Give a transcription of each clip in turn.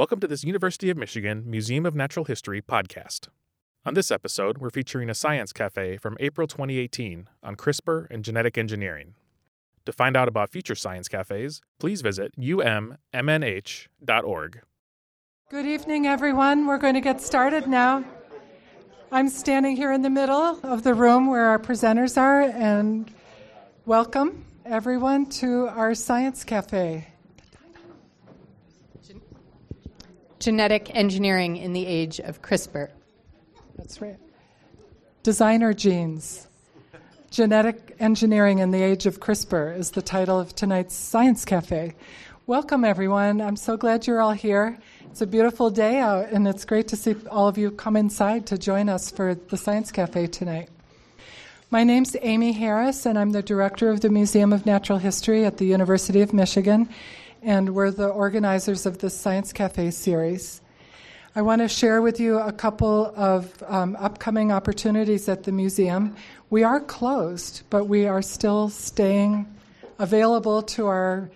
Welcome to this University of Michigan Museum of Natural History podcast. On this episode, we're featuring a science cafe from April 2018 on CRISPR and genetic engineering. To find out about future science cafes, please visit ummnh.org. Good evening, everyone. We're going to get started now. I'm standing here in the middle of the room where our presenters are, and welcome everyone to our science cafe. Genetic engineering in the age of CRISPR. That's right. Designer genes. Genetic engineering in the age of CRISPR is the title of tonight's Science Cafe. Welcome, everyone. I'm so glad you're all here. It's a beautiful day out, and it's great to see all of you come inside to join us for the Science Cafe tonight. My name's Amy Harris, and I'm the director of the Museum of Natural History at the University of Michigan and we're the organizers of the Science Cafe series. I want to share with you a couple of um, upcoming opportunities at the museum. We are closed, but we are still staying available to our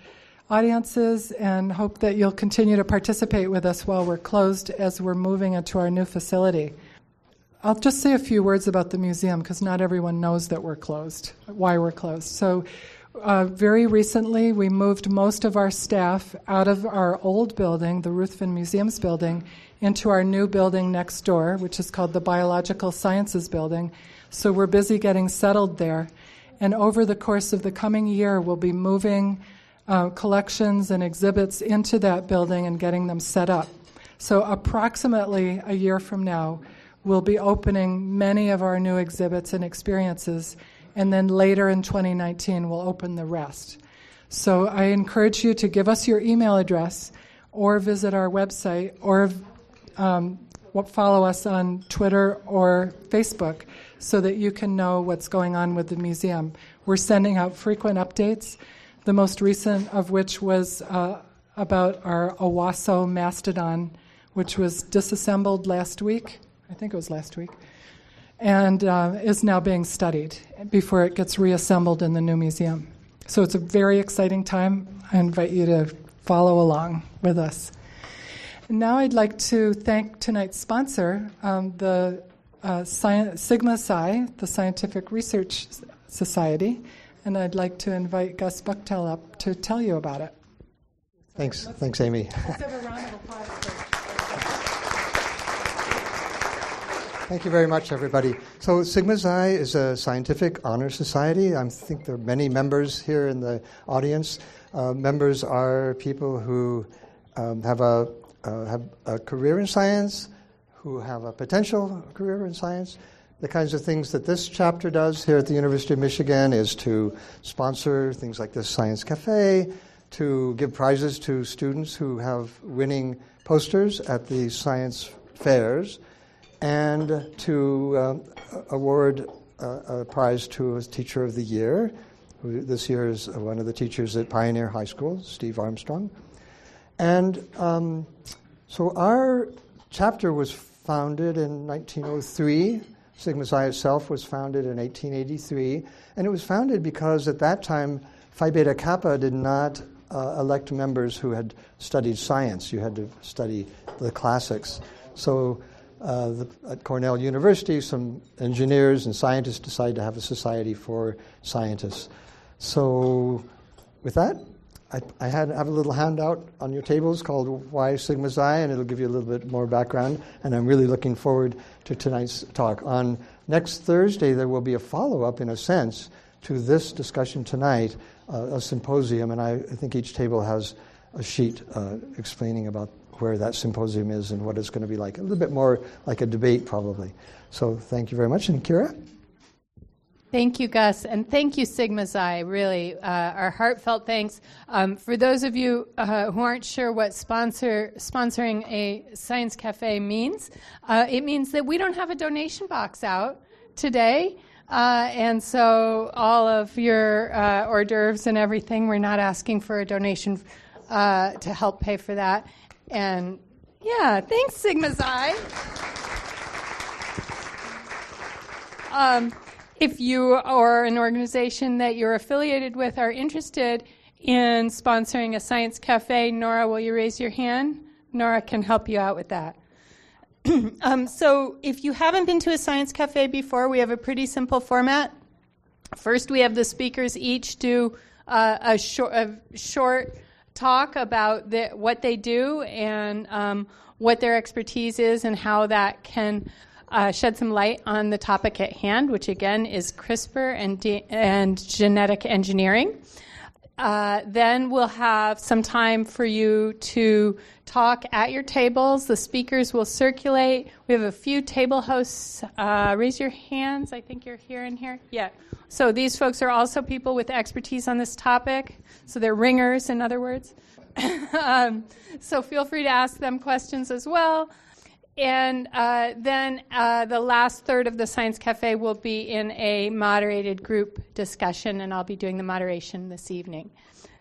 audiences and hope that you'll continue to participate with us while we're closed as we're moving into our new facility. I'll just say a few words about the museum because not everyone knows that we're closed, why we're closed. So, uh, very recently, we moved most of our staff out of our old building, the Ruthven Museums building, into our new building next door, which is called the Biological Sciences Building. So we're busy getting settled there. And over the course of the coming year, we'll be moving uh, collections and exhibits into that building and getting them set up. So, approximately a year from now, we'll be opening many of our new exhibits and experiences and then later in 2019 we'll open the rest. So I encourage you to give us your email address or visit our website or um, follow us on Twitter or Facebook so that you can know what's going on with the museum. We're sending out frequent updates, the most recent of which was uh, about our Owosso mastodon, which was disassembled last week. I think it was last week and uh, is now being studied before it gets reassembled in the new museum. So it's a very exciting time. I invite you to follow along with us. Now I'd like to thank tonight's sponsor, um, the uh, Sci- Sigma Xi, the Scientific Research Society, and I'd like to invite Gus Buchtel up to tell you about it. Thanks, thanks, Amy. Thank you very much, everybody. So, Sigma Xi is a scientific honor society. I think there are many members here in the audience. Uh, members are people who um, have, a, uh, have a career in science, who have a potential career in science. The kinds of things that this chapter does here at the University of Michigan is to sponsor things like this Science Cafe, to give prizes to students who have winning posters at the science fairs and to uh, award a prize to a teacher of the year. Who this year is one of the teachers at Pioneer High School, Steve Armstrong. And um, so our chapter was founded in 1903. Sigma Xi itself was founded in 1883, and it was founded because at that time Phi Beta Kappa did not uh, elect members who had studied science. You had to study the classics. So uh, the, at Cornell University, some engineers and scientists decided to have a society for scientists. So, with that, I, I had have a little handout on your tables called Why Sigma Xi, and it'll give you a little bit more background. And I'm really looking forward to tonight's talk. On next Thursday, there will be a follow up, in a sense, to this discussion tonight, uh, a symposium, and I, I, think each table has a sheet uh, explaining about where that symposium is and what it's going to be like. A little bit more like a debate, probably. So thank you very much. And Kira? Thank you, Gus, and thank you, Sigma Xi. Really, uh, our heartfelt thanks. Um, for those of you uh, who aren't sure what sponsor sponsoring a science cafe means, uh, it means that we don't have a donation box out today. Uh, and so, all of your uh, hors d'oeuvres and everything, we're not asking for a donation uh, to help pay for that. And yeah, thanks, Sigma Xi. Um, if you or an organization that you're affiliated with are interested in sponsoring a science cafe, Nora, will you raise your hand? Nora can help you out with that. um, so, if you haven't been to a science cafe before, we have a pretty simple format. First, we have the speakers each do uh, a, short, a, short, talk about the, what they do and um, what their expertise is and how that can uh, shed some light on the topic at hand, which again is CRISPR and, and genetic engineering. Uh, then we'll have some time for you to talk at your tables. The speakers will circulate. We have a few table hosts. Uh, raise your hands. I think you're here and here. Yeah. So these folks are also people with expertise on this topic. So they're ringers, in other words. um, so feel free to ask them questions as well. And uh, then uh, the last third of the Science Cafe will be in a moderated group discussion, and I'll be doing the moderation this evening.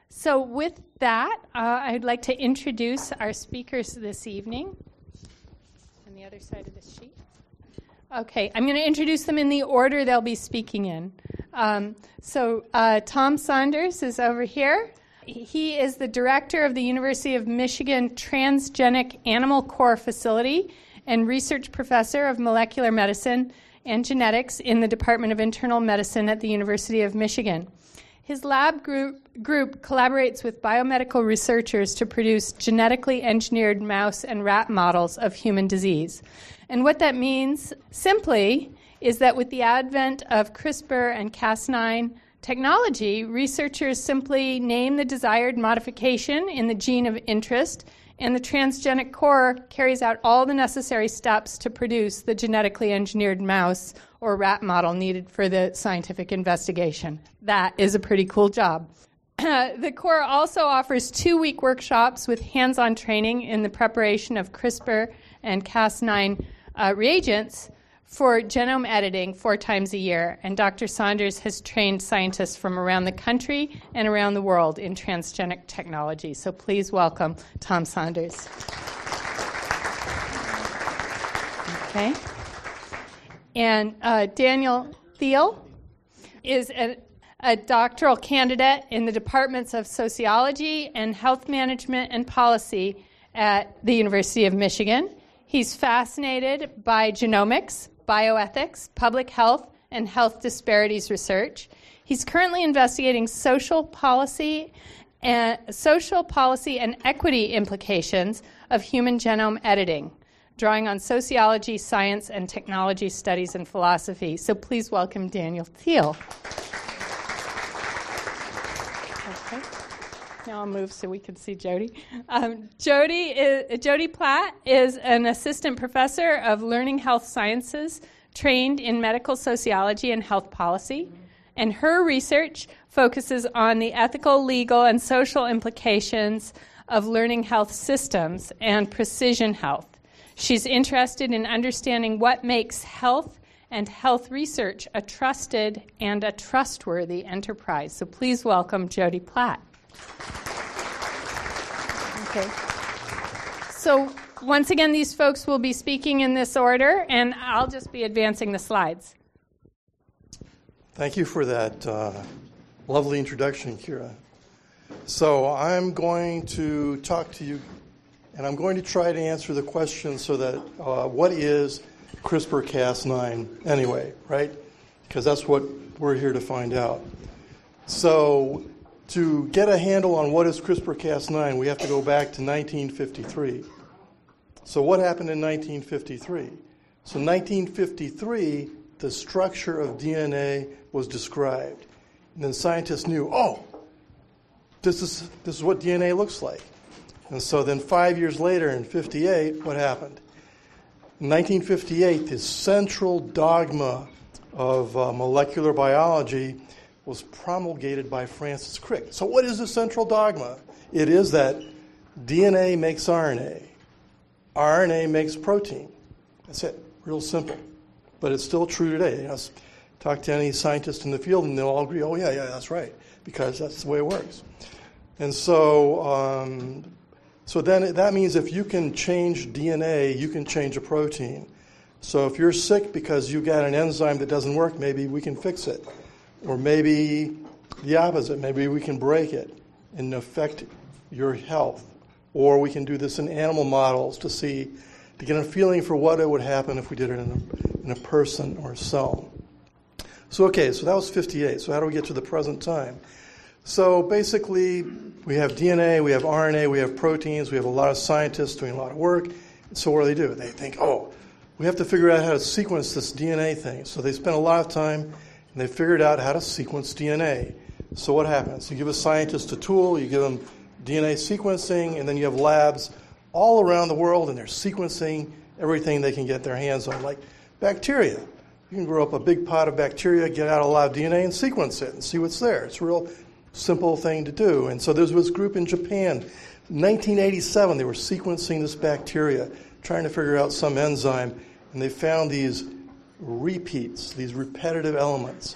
So, with that, uh, I'd like to introduce our speakers this evening on the other side of the sheet. Okay, I'm going to introduce them in the order they'll be speaking in. Um, so, uh, Thom Saunders is over here. He is the director of the University of Michigan Transgenic Animal Core Facility and research professor of molecular medicine and genetics in the Department of Internal Medicine at the University of Michigan. His lab group, group collaborates with biomedical researchers to produce genetically engineered mouse and rat models of human disease. And what that means, simply, is that with the advent of CRISPR and Cas9 technology, researchers simply name the desired modification in the gene of interest and the transgenic core carries out all the necessary steps to produce the genetically engineered mouse or rat model needed for the scientific investigation. That is a pretty cool job. the core also offers two week workshops with hands on training in the preparation of CRISPR and Cas9 uh, reagents for genome editing four times a year, and Dr. Saunders has trained scientists from around the country and around the world in transgenic technology. So please welcome Thom Saunders. Okay. And uh, Daniel Thiel is a, a doctoral candidate in the departments of sociology and health management and policy at the University of Michigan. He's fascinated by genomics, bioethics, public health, and health disparities research. He's currently investigating social policy and social policy and equity implications of human genome editing, drawing on sociology, science, and technology studies and philosophy. So please welcome Daniel Thiel. Now I'll move so we can see Jody. Um, Jody, is, Jody Platt is an assistant professor of learning health sciences, trained in medical sociology and health policy. And her research focuses on the ethical, legal, and social implications of learning health systems and precision health. She's interested in understanding what makes health and health research a trusted and a trustworthy enterprise. So please welcome Jody Platt. Okay. So, once again, these folks will be speaking in this order, and I'll just be advancing the slides. Thank you for that uh, lovely introduction, Kira. So, I'm going to talk to you, and I'm going to try to answer the question so that uh, what is CRISPR Cas9 anyway, right? Because that's what we're here to find out. So, to get a handle on what is CRISPR Cas9, we have to go back to 1953. So, what happened in 1953? So, 1953, the structure of DNA was described. And then scientists knew, oh, this is, this is what DNA looks like. And so then five years later, in 58, what happened? In 1958, the central dogma of uh, molecular biology was promulgated by Francis Crick. So, what is the central dogma? It is that DNA makes RNA, RNA makes protein. That's it, real simple. But it's still true today. You know, talk to any scientist in the field, and they'll all agree, oh, yeah, yeah, that's right, because that's the way it works. And so, um, so then that means if you can change DNA, you can change a protein. So if you're sick because you got an enzyme that doesn't work, maybe we can fix it. Or maybe the opposite. Maybe we can break it and affect your health or we can do this in animal models to see, to get a feeling for what it would happen if we did it in a, in a person or cell. So, okay, so that was 58. So, how do we get to the present time? So, basically, we have DNA, we have RNA, we have proteins, we have a lot of scientists doing a lot of work. So, what do they do? They think, oh, we have to figure out how to sequence this DNA thing. So, they spend a lot of time and they figured out how to sequence DNA. So, what happens? You give a scientist a tool, you give them DNA sequencing, and then you have labs all around the world and they're sequencing everything they can get their hands on, like bacteria. You can grow up a big pot of bacteria, get out a lot of DNA, and sequence it and see what's there. It's a real simple thing to do. And so there was this group in Japan, 1987, they were sequencing this bacteria, trying to figure out some enzyme, and they found these repeats, these repetitive elements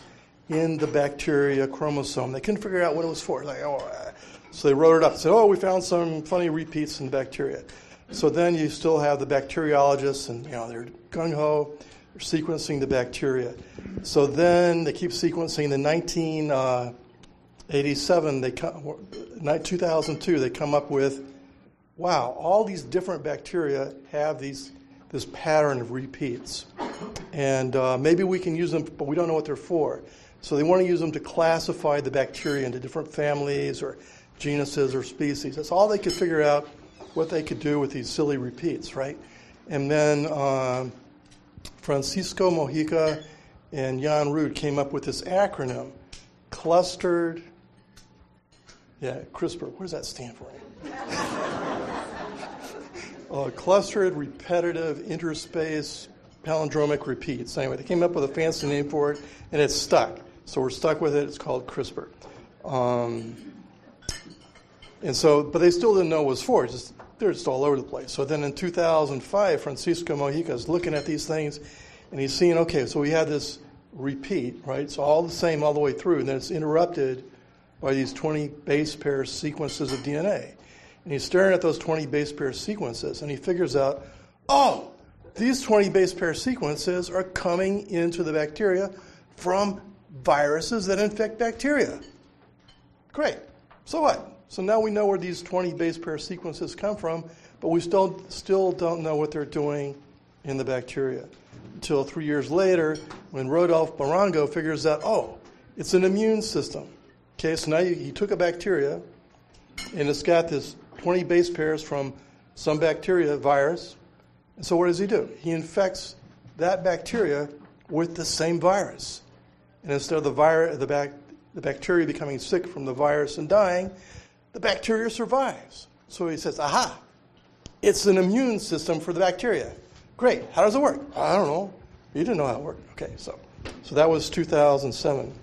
in the bacteria chromosome. They couldn't figure out what it was for. Like, oh, uh, so they wrote it up. And said, "Oh, we found some funny repeats in the bacteria." So then you still have the bacteriologists, and you know they're gung ho they're sequencing the bacteria. So then they keep sequencing. The 1987, they come, 2002, they come up with, wow, all these different bacteria have these this pattern of repeats, and uh, maybe we can use them, but we don't know what they're for. So they want to use them to classify the bacteria into different families or genuses or species. That's all they could figure out what they could do with these silly repeats, right? And then. Uh, Francisco Mojica and Jan Rood came up with this acronym clustered, yeah, CRISPR. What does that stand for? uh, clustered repetitive interspace palindromic repeats. Anyway, they came up with a fancy name for it, and it's stuck. So we're stuck with it. It's called CRISPR. Um, and so, but they still didn't know what it was for. It's just they're just all over the place. So then in 2005, Francisco Mojica is looking at these things and he's seeing, okay, so we had this repeat, right? It's all the same all the way through, and then it's interrupted by these 20 base pair sequences of DNA. And he's staring at those 20 base pair sequences, and he figures out, oh, these 20 base pair sequences are coming into the bacteria from viruses that infect bacteria. Great. So what? So now we know where these 20 base pair sequences come from, but we still, still don't know what they're doing in the bacteria. Until three years later, when Rodolphe Barrangou figures out, oh, it's an immune system. Okay, so now he took a bacteria, and it's got this 20 base pairs from some bacteria virus. And so what does he do? He infects that bacteria with the same virus. And instead of the, virus, the, bac- the bacteria becoming sick from the virus and dying, the bacteria survives. So he says, aha, it's an immune system for the bacteria. Great. How does it work? I don't know. You didn't know how it worked. Okay, so so that was 2007.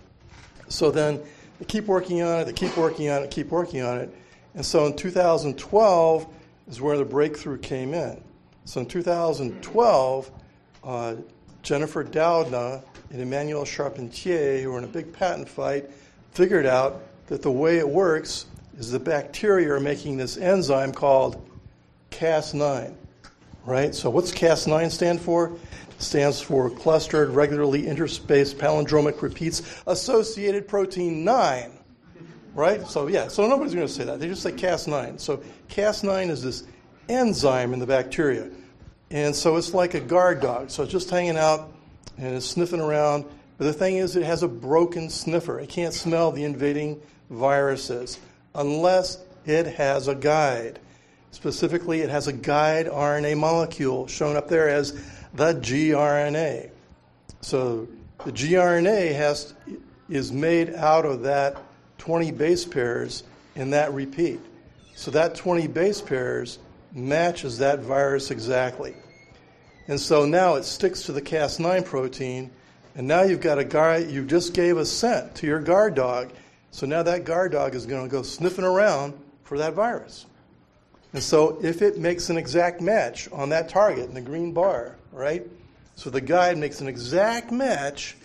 So then they keep working on it, they keep working on it, keep working on it. And so in 2012 is where the breakthrough came in. So in 2012, uh, Jennifer Doudna and Emmanuelle Charpentier, who were in a big patent fight, figured out that the way it works is the bacteria are making this enzyme called Cas9, right? So what's Cas9 stand for? It stands for clustered regularly interspaced palindromic repeats associated protein 9, right? So yeah, so nobody's going to say that. They just say Cas9. So Cas9 is this enzyme in the bacteria. And so it's like a guard dog. So it's just hanging out and it's sniffing around. But the thing is, it has a broken sniffer. It can't smell the invading viruses unless it has a guide. Specifically, it has a guide RNA molecule shown up there as the gRNA. So the gRNA has, is made out of that 20 base pairs in that repeat. So that 20 base pairs matches that virus exactly. And so now it sticks to the Cas9 protein, and now you've got a guard, you just gave a scent to your guard dog, so now that guard dog is going to go sniffing around for that virus. And so if it makes an exact match on that target in the green bar, right? So the guide makes an exact match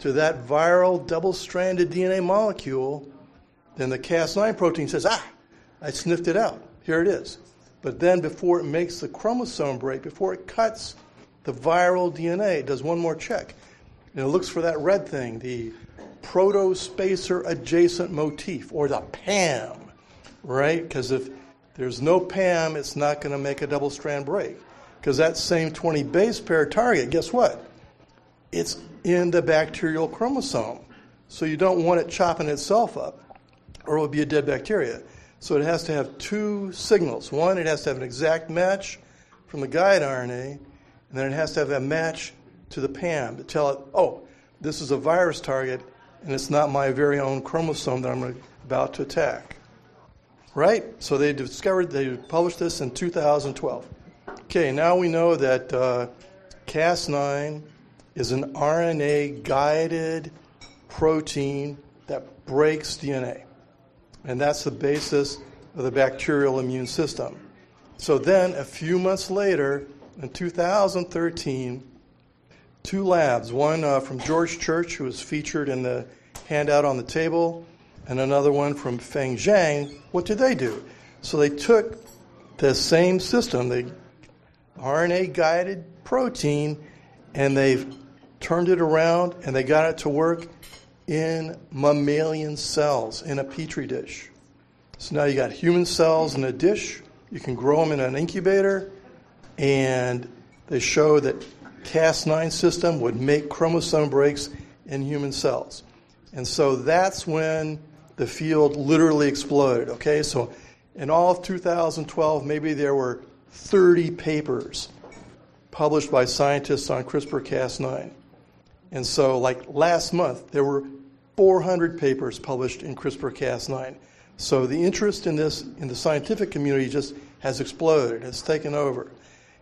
to that viral double stranded DNA molecule, then the Cas9 protein says, ah, I sniffed it out. Here it is. But then before it makes the chromosome break, before it cuts the viral DNA, it does one more check. And it looks for that red thing, the protospacer adjacent motif, or the PAM, right? Because if There's no PAM, it's not going to make a double strand break. Because that same 20 base pair target, guess what? It's in the bacterial chromosome. So you don't want it chopping itself up, or it would be a dead bacteria. So it has to have two signals. One, it has to have an exact match from the guide RNA, and then it has to have a match to the PAM to tell it, oh, this is a virus target, and it's not my very own chromosome that I'm about to attack. Right? So they discovered, they published this in 2012. Okay, now we know that uh, Cas9 is an RNA guided protein that breaks DNA. And that's the basis of the bacterial immune system. So then, a few months later, in 2013, two labs, one uh, from George Church, who was featured in the handout on the table, and another one from Feng Zhang, what did they do? So they took the same system, the RNA guided protein, and they turned it around and they got it to work in mammalian cells in a petri dish. So now you got human cells in a dish. You can grow them in an incubator, and they show that Cas9 system would make chromosome breaks in human cells. And so that's when the field literally exploded. Okay, so in all of 2012, maybe there were 30 papers published by scientists on CRISPR Cas9. And so, like last month, there were 400 papers published in CRISPR Cas9. So the interest in this in the scientific community just has exploded, has taken over.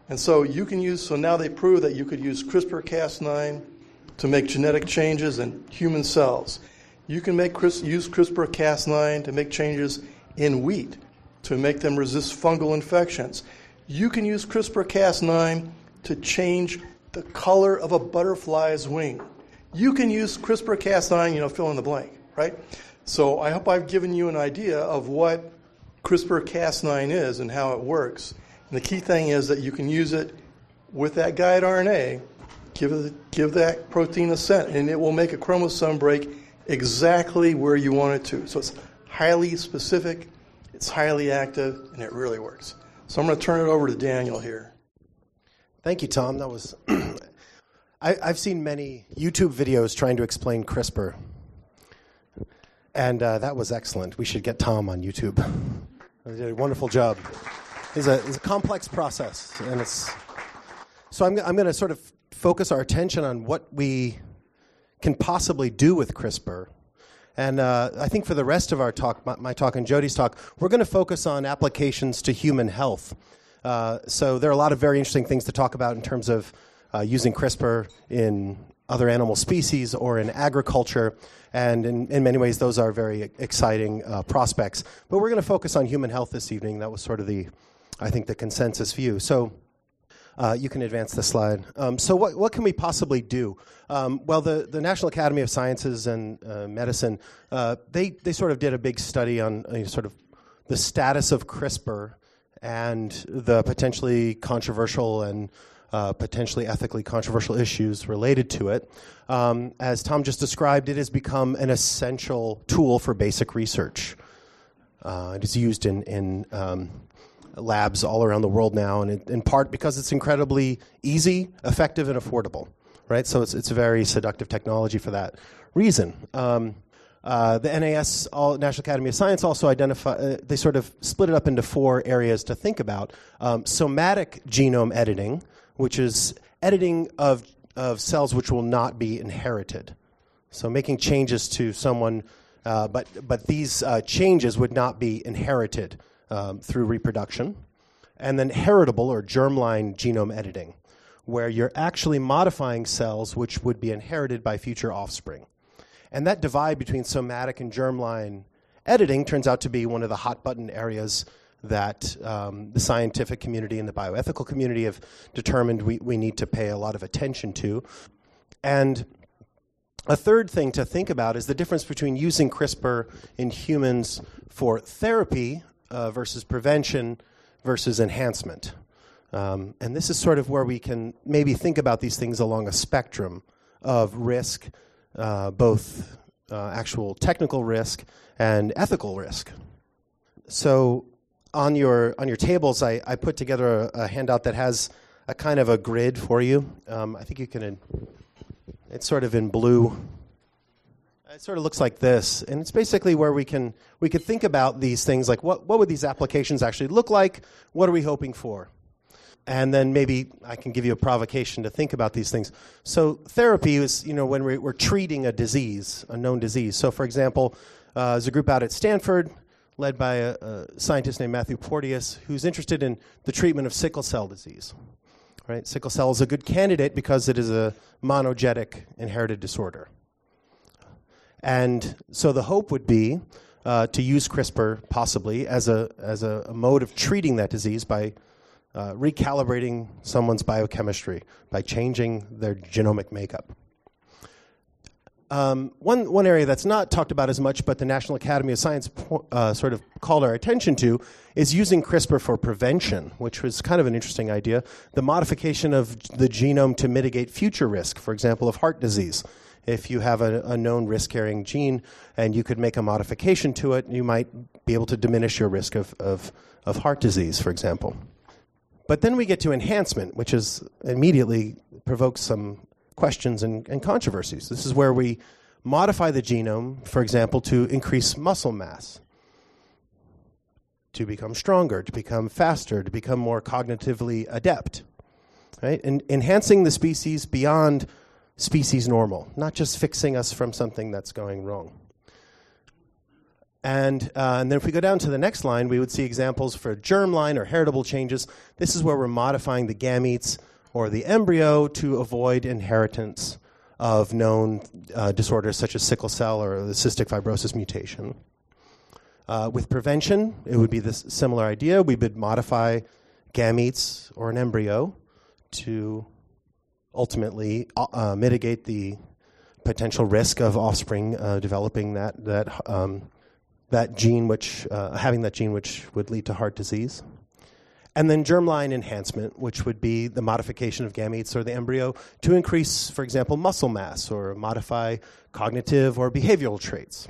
And so you can use, so now they prove that you could use CRISPR Cas9 to make genetic changes in human cells. You can make use CRISPR Cas9 to make changes in wheat to make them resist fungal infections. You can use CRISPR Cas9 to change the color of a butterfly's wing. You can use CRISPR Cas9, you know, fill in the blank, right? So I hope I've given you an idea of what CRISPR Cas9 is and how it works. And the key thing is that you can use it with that guide RNA, give, it, give that protein a scent, and it will make a chromosome break exactly where you want it to. So it's highly specific, it's highly active, and it really works. So I'm going to turn it over to Daniel here. Thank you, Thom. That was I, have seen many YouTube videos trying to explain CRISPR, and uh, that was excellent. We should get Thom on YouTube. He did a wonderful job. It's a, it's a complex process, and it's so I'm, I'm going to sort of focus our attention on what we can possibly do with CRISPR. And uh, I think for the rest of our talk, my, my talk and Jody's talk, we're going to focus on applications to human health. Uh, so there are a lot of very interesting things to talk about in terms of uh, using CRISPR in other animal species or in agriculture. And in, in many ways, those are very exciting uh, prospects. But we're going to focus on human health this evening. That was sort of the, I think, the consensus view. So uh, you can advance the slide. Um, so, what, what can we possibly do? Um, well, the, the National Academy of Sciences and uh, Medicine, uh, they, they sort of did a big study on uh, sort of the status of CRISPR and the potentially controversial and uh, potentially ethically controversial issues related to it. Um, as Thom just described, it has become an essential tool for basic research. Uh, it is used in, in um, labs all around the world now, and it, in part because it's incredibly easy, effective, and affordable. Right, so it's it's a very seductive technology for that reason. Um, uh, the NAS, all, National Academy of Science, also identify. Uh, they sort of split it up into four areas to think about: um, somatic genome editing, which is editing of, of cells which will not be inherited. So making changes to someone, uh, but, but these uh, changes would not be inherited um, through reproduction. And then heritable or germline genome editing, where you're actually modifying cells which would be inherited by future offspring. And that divide between somatic and germline editing turns out to be one of the hot button areas that um, the scientific community and the bioethical community have determined we, we need to pay a lot of attention to. And a third thing to think about is the difference between using CRISPR in humans for therapy uh, versus prevention versus enhancement. Um, and this is sort of where we can maybe think about these things along a spectrum of risk, uh, both uh, actual technical risk and ethical risk. So, on your on your tables, I, I put together a, a handout that has a kind of a grid for you. Um, I think you can. It's sort of in blue. It sort of looks like this, and it's basically where we can we could think about these things like what what would these applications actually look like? What are we hoping for? And then maybe I can give you a provocation to think about these things. So therapy is you know when we're, we're treating a disease, a known disease. So for example, uh, there's a group out at Stanford led by a, a, scientist named Matthew Porteus, who's interested in the treatment of sickle cell disease. Right? Sickle cell is a good candidate because it is a monogenic inherited disorder. And so the hope would be uh, to use CRISPR possibly as a, as a, a mode of treating that disease by uh, recalibrating someone's biochemistry, by changing their genomic makeup. Um, one, one area that's not talked about as much, but the National Academy of Science uh, sort of called our attention to, is using CRISPR for prevention, which was kind of an interesting idea. The modification of the genome to mitigate future risk, for example, of heart disease. If you have a, a known risk carrying gene and you could make a modification to it, you might be able to diminish your risk of, of, of heart disease, for example. But then we get to enhancement, which is immediately provokes some questions and, and controversies. This is where we modify the genome, for example, to increase muscle mass, to become stronger, to become faster, to become more cognitively adept. Right? And enhancing the species beyond species normal, not just fixing us from something that's going wrong. And, uh, and then if we go down to the next line, we would see examples for germline or heritable changes. This is where we're modifying the gametes or the embryo to avoid inheritance of known uh, disorders such as sickle cell or the cystic fibrosis mutation. Uh, with prevention, it would be this similar idea. We would modify gametes or an embryo to ultimately uh, mitigate the potential risk of offspring uh, developing that that um, that gene, which uh, having that gene, which would lead to heart disease. And then germline enhancement, which would be the modification of gametes or the embryo to increase, for example, muscle mass or modify cognitive or behavioral traits.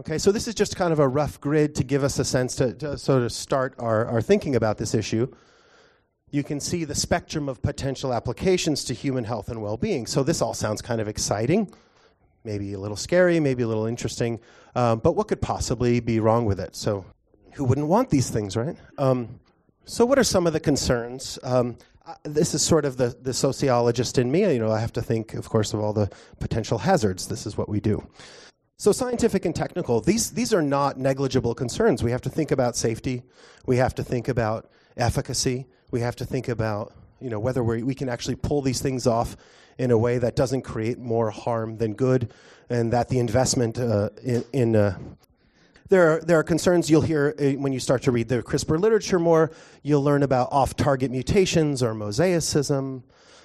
Okay, so this is just kind of a rough grid to give us a sense to, to sort of start our, our thinking about this issue. You can see the spectrum of potential applications to human health and well being. So this all sounds kind of exciting, maybe a little scary, maybe a little interesting, um, but what could possibly be wrong with it? So who wouldn't want these things, right? Um, so, what are some of the concerns? Um, uh, this is sort of the, the sociologist in me. You know, I have to think, of course, of all the potential hazards. This is what we do. So, scientific and technical, these, these are not negligible concerns. We have to think about safety. We have to think about efficacy. We have to think about you know, whether we we can actually pull these things off in a way that doesn't create more harm than good, and that the investment uh, in, in uh, there are, there are concerns you'll hear uh, when you start to read the CRISPR literature more. You'll learn about off target mutations or mosaicism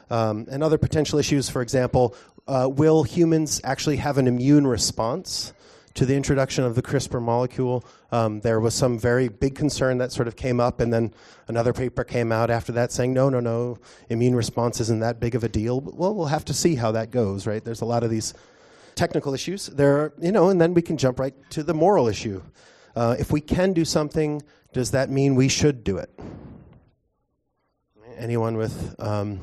um, and other potential issues. For example, uh, will humans actually have an immune response to the introduction of the CRISPR molecule? Um, there was some very big concern that sort of came up, and then another paper came out after that saying, no, no, no, immune response isn't that big of a deal. Well, we'll have to see how that goes, right? There's a lot of these technical issues. There, are, you know, and then we can jump right to the moral issue. Uh, if we can do something, does that mean we should do it? Anyone with um,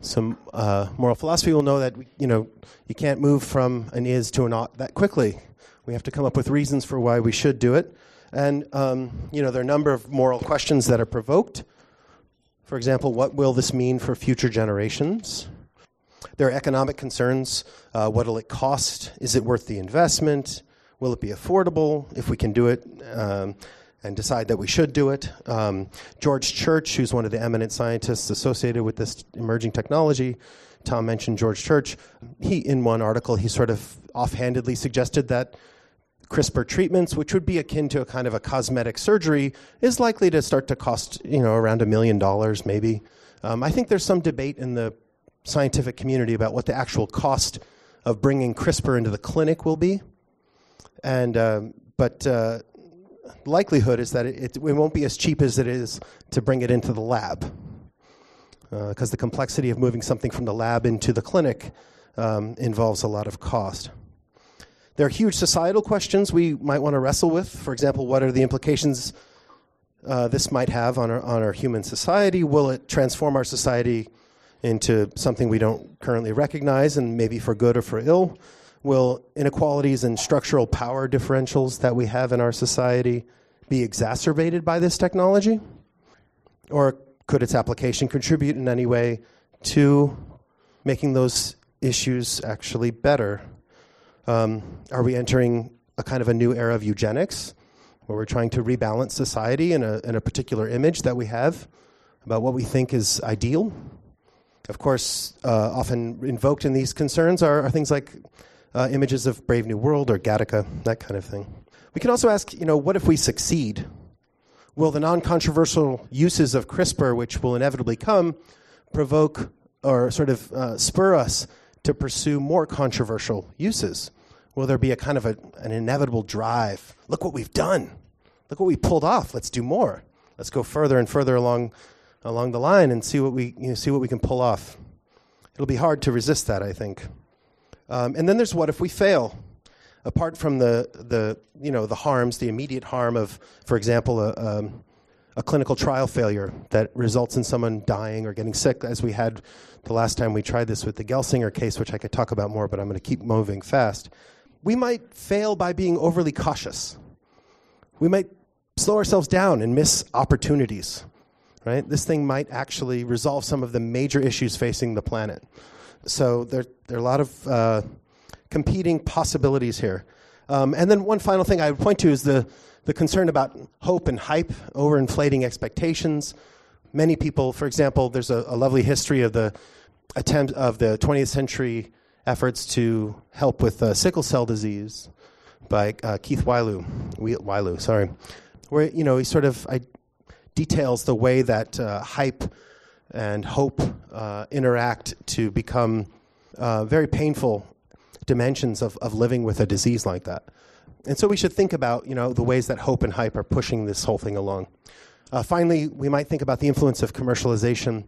some uh, moral philosophy will know that you know you can't move from an is to an ought that quickly. We have to come up with reasons for why we should do it, and um, you know there are a number of moral questions that are provoked. For example, what will this mean for future generations? There are economic concerns. Uh, what will it cost? Is it worth the investment? Will it be affordable if we can do it um, and decide that we should do it? Um, George Church, who's one of the eminent scientists associated with this emerging technology, Thom mentioned George Church. He, in one article, he sort of offhandedly suggested that CRISPR treatments, which would be akin to a kind of a cosmetic surgery, is likely to start to cost you know around a million dollars, maybe. Um, I think there's some debate in the scientific community about what the actual cost of bringing CRISPR into the clinic will be. And, um, but uh, likelihood is that it, it, won't be as cheap as it is to bring it into the lab. Because uh, the complexity of moving something from the lab into the clinic um, involves a lot of cost. There are huge societal questions we might want to wrestle with. For example, what are the implications uh, this might have on our, on our human society? Will it transform our society into something we don't currently recognize, and maybe for good or for ill? Will inequalities and structural power differentials that we have in our society be exacerbated by this technology? Or could its application contribute in any way to making those issues actually better? Um, are we entering a kind of a new era of eugenics where we're trying to rebalance society in a, in a particular image that we have about what we think is ideal? Of course, uh, often invoked in these concerns are, are things like uh, images of Brave New World or Gattaca, that kind of thing. We can also ask, you know, what if we succeed? Will the non controversial uses of CRISPR, which will inevitably come, provoke or sort of uh, spur us to pursue more controversial uses? Will there be a kind of a, an inevitable drive? Look what we've done. Look what we pulled off. Let's do more. Let's go further and further along, along the line and see what we you know, see what we can pull off. It'll be hard to resist that, I think. Um, and then there's what if we fail? Apart from the, the, you know, the harms, the immediate harm of, for example, a, um, a clinical trial failure that results in someone dying or getting sick, as we had the last time we tried this with the Gelsinger case, which I could talk about more, but I'm going to keep moving fast. We might fail by being overly cautious. We might slow ourselves down and miss opportunities. Right? This thing might actually resolve some of the major issues facing the planet. So there, there are a lot of uh, competing possibilities here. Um, and then one final thing I would point to is the, the concern about hope and hype, overinflating expectations. Many people, for example, there's a, a lovely history of the attempt of the 20th century efforts to help with uh, sickle cell disease by uh, Keith Wailoo, Wailoo, sorry, where you know he sort of I, details the way that uh, hype and hope uh, interact to become uh, very painful dimensions of, of living with a disease like that. And so we should think about you know the ways that hope and hype are pushing this whole thing along. Uh, finally, we might think about the influence of commercialization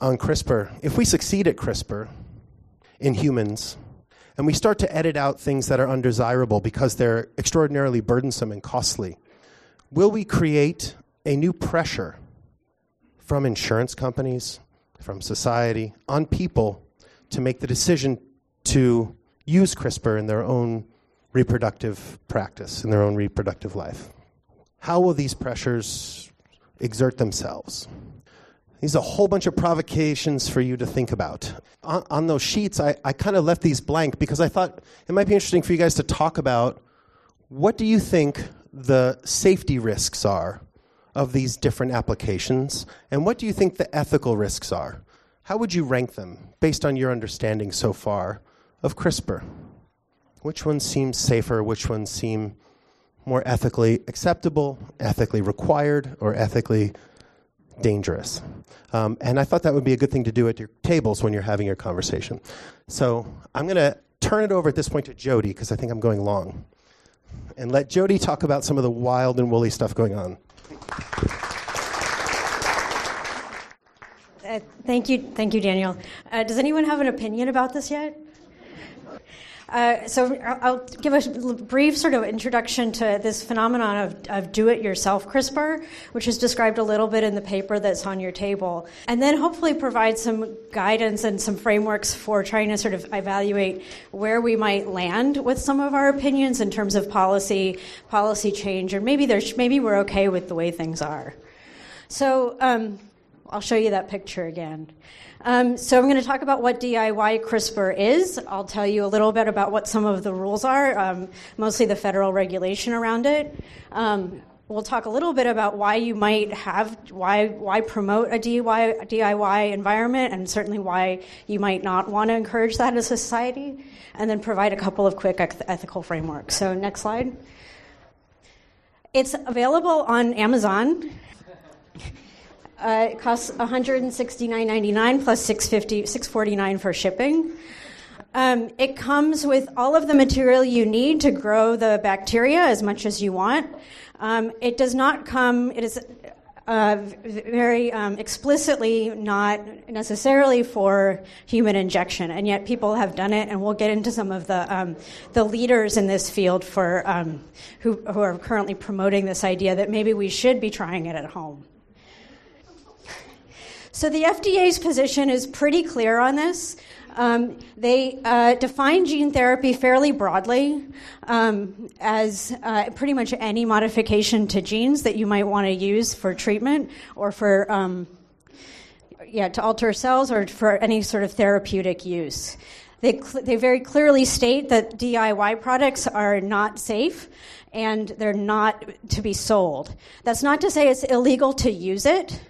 on CRISPR. If we succeed at CRISPR in humans, and we start to edit out things that are undesirable because they're extraordinarily burdensome and costly, will we create a new pressure from insurance companies, from society, on people to make the decision to use CRISPR in their own reproductive practice, in their own reproductive life. How will these pressures exert themselves? These are a whole bunch of provocations for you to think about. On, on those sheets, I, I kind of left these blank because I thought it might be interesting for you guys to talk about what do you think the safety risks are of these different applications? And what do you think the ethical risks are? How would you rank them based on your understanding so far of CRISPR? Which ones seem safer? Which ones seem more ethically acceptable, ethically required, or ethically dangerous? Um, and I thought that would be a good thing to do at your tables when you're having your conversation. So I'm going to turn it over at this point to Jody because I think I'm going long. And let Jody talk about some of the wild and woolly stuff going on. Uh, thank you, thank you, Daniel. Uh, does anyone have an opinion about this yet? Uh, so I'll give a brief sort of introduction to this phenomenon of, of do-it-yourself CRISPR, which is described a little bit in the paper that's on your table, and then hopefully provide some guidance and some frameworks for trying to sort of evaluate where we might land with some of our opinions in terms of policy, policy change, or maybe there's maybe we're okay with the way things are. So um, I'll show you that picture again. Um, so I'm going to talk about what DIY CRISPR is. I'll tell you a little bit about what some of the rules are, um, mostly the federal regulation around it. Um, we'll talk a little bit about why you might have why why promote a DIY, DIY environment, and certainly why you might not want to encourage that as a society, and then provide a couple of quick ethical frameworks. So next slide. It's available on Amazon. Uh, it costs $169.99 plus $650, $649 for shipping. Um, it comes with all of the material you need to grow the bacteria as much as you want. Um, it does not come, it is uh, very um, explicitly not necessarily for human injection, and yet people have done it, and we'll get into some of the um, the leaders in this field for um, who, who are currently promoting this idea that maybe we should be trying it at home. So the FDA's position is pretty clear on this. Um, they uh, define gene therapy fairly broadly um, as uh, pretty much any modification to genes that you might want to use for treatment or for, um, yeah, to alter cells or for any sort of therapeutic use. They, cl- they very clearly state that DIY products are not safe and they're not to be sold. That's not to say it's illegal to use it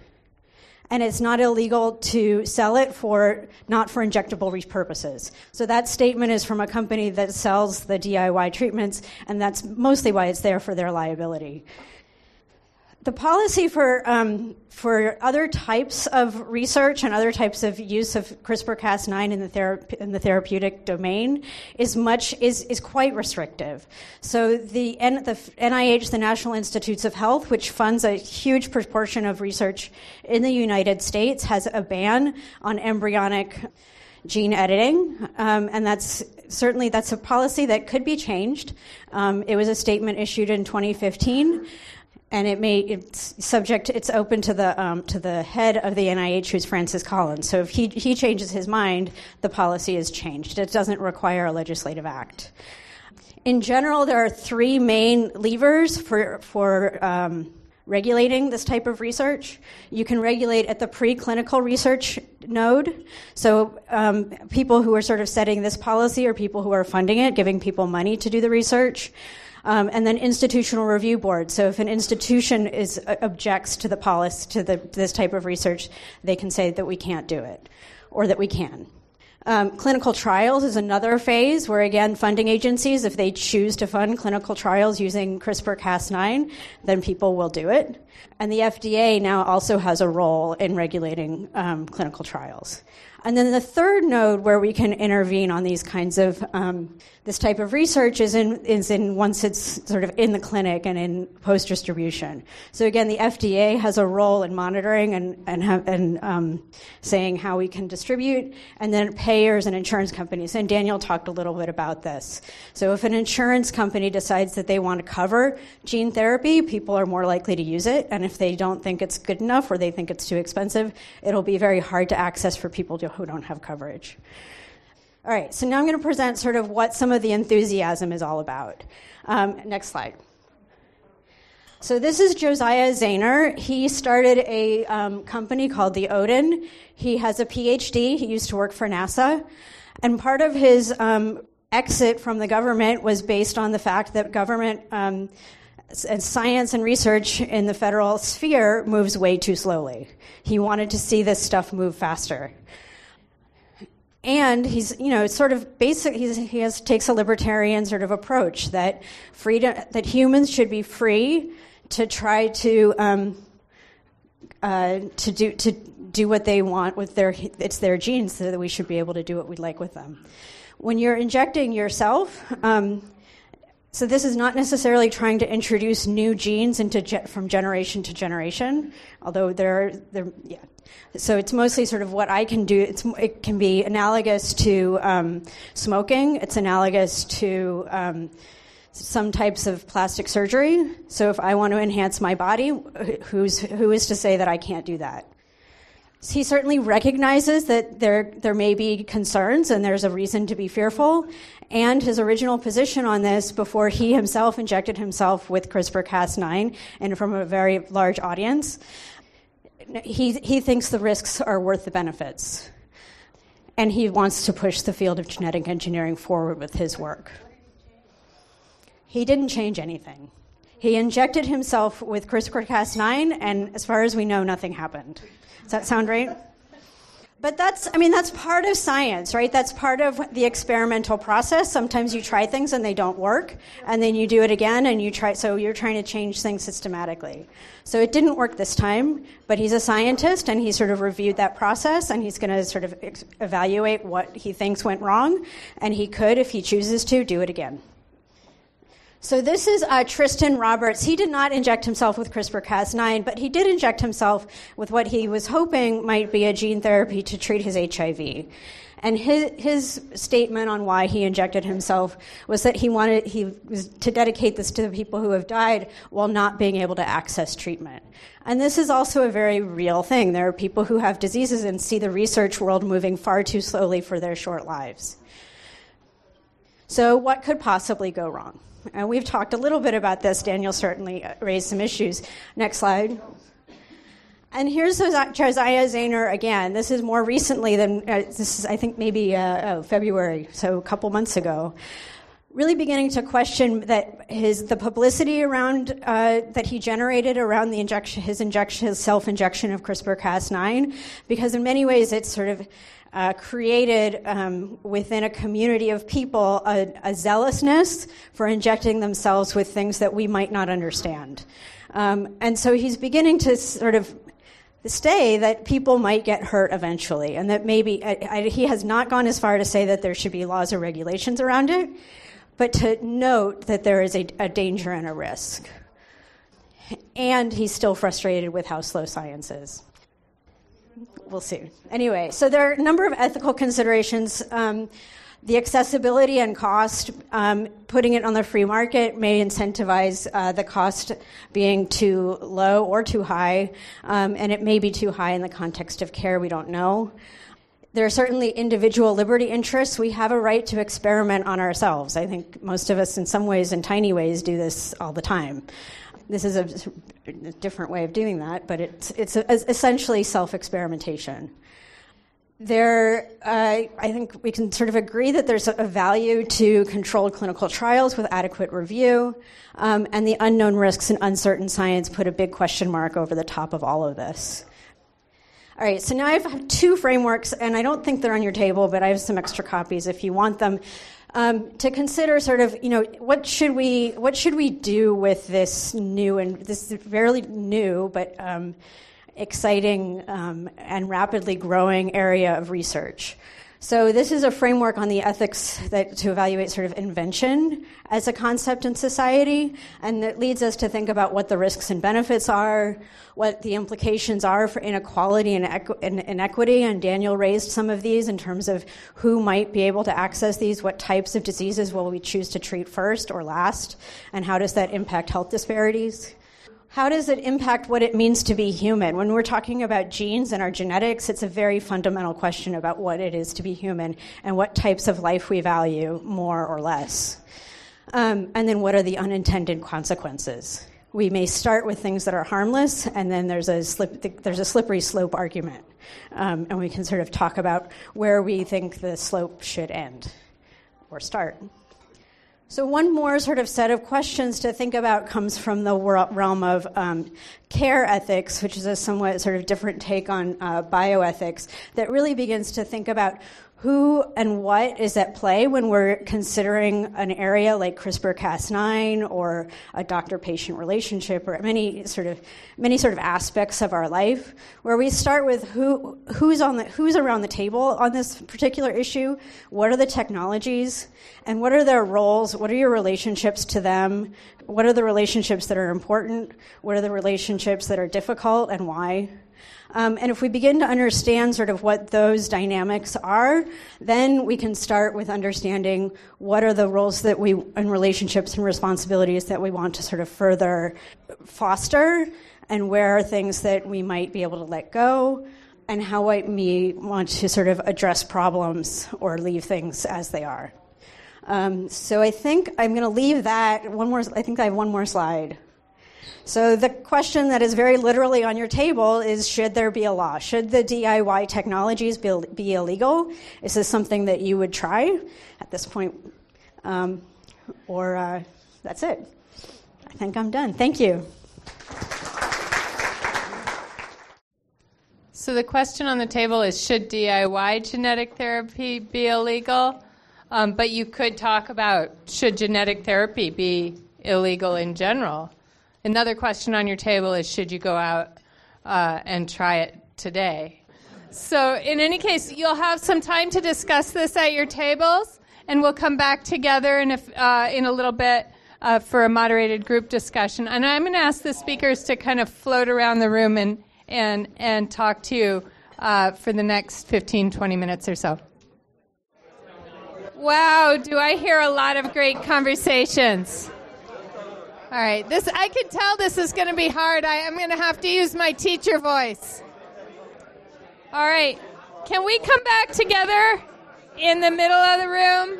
and it's not illegal to sell it for not for injectable purposes. So that statement is from a company that sells the DIY treatments, and that's mostly why it's there for their liability the policy for um, for other types of research and other types of use of CRISPR-Cas9 in the thera- in the therapeutic domain is much is is quite restrictive. So the, N- the NIH, the National Institutes of Health, which funds a huge proportion of research in the United States, has a ban on embryonic gene editing, um, and that's certainly that's a policy that could be changed. Um, it was a statement issued in 2015 and it may it's subject it's open to the um, to the head of the NIH who's Francis Collins. So if he he changes his mind, the policy is changed. It doesn't require a legislative act. In general, there are three main levers for for um, regulating this type of research. You can regulate at the preclinical research node. So um, people who are sort of setting this policy are people who are funding it, giving people money to do the research. Um, and then institutional review board. So if an institution is uh, objects to the policy to the, this type of research, they can say that we can't do it, or that we can. Um, clinical trials is another phase where, again, funding agencies, if they choose to fund clinical trials using CRISPR Cas9, then people will do it. And the FDA now also has a role in regulating um, clinical trials. And then the third node where we can intervene on these kinds of um, this type of research is in is in once it's sort of in the clinic and in post distribution. So again, the FDA has a role in monitoring and and have, and um, saying how we can distribute, and then payers and insurance companies. And Daniel talked a little bit about this. So if an insurance company decides that they want to cover gene therapy, people are more likely to use it, and if they don't think it's good enough or they think it's too expensive, it'll be very hard to access for people to who don't have coverage. All right, so now I'm going to present sort of what some of the enthusiasm is all about. Um, next slide. So this is Josiah Zayner. He started a um, company called the Odin. He has a PhD. He used to work for NASA, and part of his um, exit from the government was based on the fact that government um, and science and research in the federal sphere moves way too slowly. He wanted to see this stuff move faster and he's you know sort of basic he has takes a libertarian sort of approach that freedom that humans should be free to try to um, uh, to do to do what they want with their it's their genes so that we should be able to do what we'd like with them. When you're injecting yourself um, so this is not necessarily trying to introduce new genes into ge- from generation to generation, although there, are, there, yeah. So it's mostly sort of what I can do. It's, it can be analogous to um, smoking. It's analogous to um, some types of plastic surgery. So if I want to enhance my body, who's who is to say that I can't do that? he certainly recognizes that there, there may be concerns and there's a reason to be fearful. And his original position on this before he himself injected himself with CRISPR Cas9 and from a very large audience, he, he thinks the risks are worth the benefits. And he wants to push the field of genetic engineering forward with his work. He didn't change anything. He injected himself with CRISPR Cas9, and as far as we know, nothing happened. Does that sound right? But that's, I mean, that's part of science, right? That's part of the experimental process. Sometimes you try things and they don't work, and then you do it again and you try, so you're trying to change things systematically. So it didn't work this time, but he's a scientist and he sort of reviewed that process and he's going to sort of ex- evaluate what he thinks went wrong, and he could, if he chooses to, do it again. So this is uh, Tristan Roberts. He did not inject himself with CRISPR-Cas9, but he did inject himself with what he was hoping might be a gene therapy to treat his HIV. And his, his statement on why he injected himself was that he wanted he was to dedicate this to the people who have died while not being able to access treatment. And this is also a very real thing. There are people who have diseases and see the research world moving far too slowly for their short lives. So, what could possibly go wrong? And we've talked a little bit about this. Daniel certainly raised some issues. Next slide. And here's Josiah Zayner again. This is more recently than, uh, this is, I think, maybe uh, oh, February, so a couple months ago. Really beginning to question that his the publicity around uh, that he generated around the injection, his injection, his self injection of CRISPR-Cas9, because in many ways it's sort of uh, created um, within a community of people a, a, zealousness for injecting themselves with things that we might not understand. Um, and so he's beginning to sort of say that people might get hurt eventually, and that maybe I, I, he has not gone as far to say that there should be laws or regulations around it, but to note that there is a, a danger and a risk. And he's still frustrated with how slow science is we'll see. Anyway, so there are a number of ethical considerations. Um, the accessibility and cost, um, putting it on the free market may incentivize uh, the cost being too low or too high, um, and it may be too high in the context of care, we don't know. There are certainly individual liberty interests. We have a right to experiment on ourselves. I think most of us, in some ways, in tiny ways, do this all the time. This is a, different way of doing that, but it's, it's essentially self experimentation. There, uh, I think we can sort of agree that there's a value to controlled clinical trials with adequate review, um, and the unknown risks and uncertain science put a big question mark over the top of all of this. All right, so now I have two frameworks, and I don't think they're on your table, but I have some extra copies if you want them um, to consider sort of you know what should we what should we do with this new and this fairly new but um, exciting um, and rapidly growing area of research. So this is a framework on the ethics that to evaluate sort of invention as a concept in society, and that leads us to think about what the risks and benefits are, what the implications are for inequality and inequity. And Daniel raised some of these in terms of who might be able to access these, what types of diseases will we choose to treat first or last, and how does that impact health disparities how does it impact what it means to be human? When we're talking about genes and our genetics, it's a very fundamental question about what it is to be human and what types of life we value more or less. Um, and then what are the unintended consequences? We may start with things that are harmless, and then there's a, slip, there's a slippery slope argument. Um, and we can sort of talk about where we think the slope should end or start. So, one more sort of set of questions to think about comes from the realm of um, care ethics, which is a somewhat sort of different take on uh, bioethics, that really begins to think about who and what is at play when we're considering an area like CRISPR-Cas9 or a doctor-patient relationship or many sort of many sort of aspects of our life where we start with who who's on the who's around the table on this particular issue what are the technologies and what are their roles what are your relationships to them what are the relationships that are important what are the relationships that are difficult and why um, and if we begin to understand sort of what those dynamics are, then we can start with understanding what are the roles that we, and relationships and responsibilities that we want to sort of further foster, and where are things that we might be able to let go, and how might we want to sort of address problems or leave things as they are. Um, so I think I'm going to leave that one more. I think I have one more slide. So the question that is very literally on your table is should there be a law? Should the DIY technologies be, be illegal? Is this something that you would try at this point? Um, or uh, that's it. I think I'm done. Thank you. So the question on the table is should DIY genetic therapy be illegal? Um, but you could talk about should genetic therapy be illegal in general? Another question on your table is should you go out uh, and try it today? So, in any case, you'll have some time to discuss this at your tables, and we'll come back together in a, uh, in a little bit uh, for a moderated group discussion. And I'm going to ask the speakers to kind of float around the room and, and, and talk to you uh, for the next 15, 20 minutes or so. Wow, do I hear a lot of great conversations? All right, this I can tell this is going to be hard. I, I'm going to have to use my teacher voice. All right, can we come back together in the middle of the room?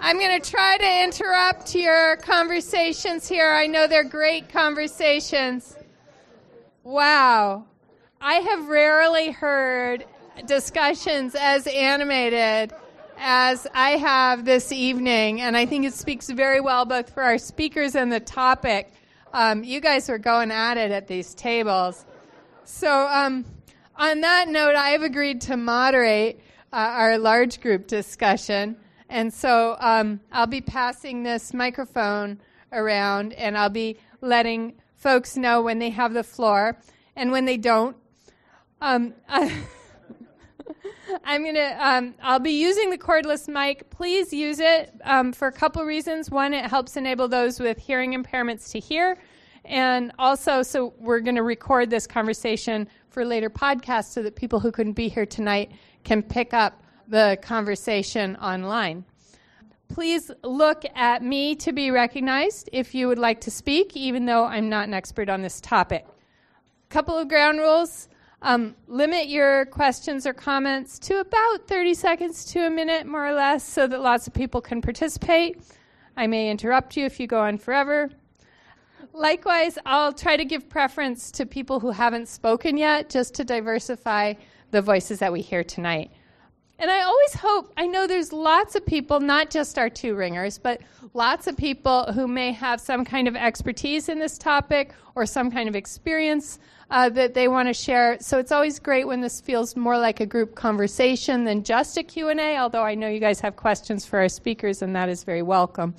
I'm going to try to interrupt your conversations here. I know they're great conversations. Wow. I have rarely heard discussions as animated as I have this evening, and I think it speaks very well both for our speakers and the topic. Um, you guys were going at it at these tables. So, um, on that note, I have agreed to moderate uh, our large group discussion. And so um, I'll be passing this microphone around and I'll be letting folks know when they have the floor and when they don't. Um, I'm gonna. Um, I'll be using the cordless mic. Please use it um, for a couple reasons. One, it helps enable those with hearing impairments to hear, and also, so we're going to record this conversation for later podcasts so that people who couldn't be here tonight can pick up the conversation online. Please look at me to be recognized if you would like to speak, even though I'm not an expert on this topic. A couple of ground rules. Um, limit your questions or comments to about 30 seconds to a minute, more or less, so that lots of people can participate. I may interrupt you if you go on forever. Likewise, I'll try to give preference to people who haven't spoken yet, just to diversify the voices that we hear tonight. And I always hope, I know there's lots of people, not just our two ringers, but lots of people who may have some kind of expertise in this topic or some kind of experience uh, that they want to share. So it's always great when this feels more like a group conversation than just a Q&A, although I know you guys have questions for our speakers and that is very welcome.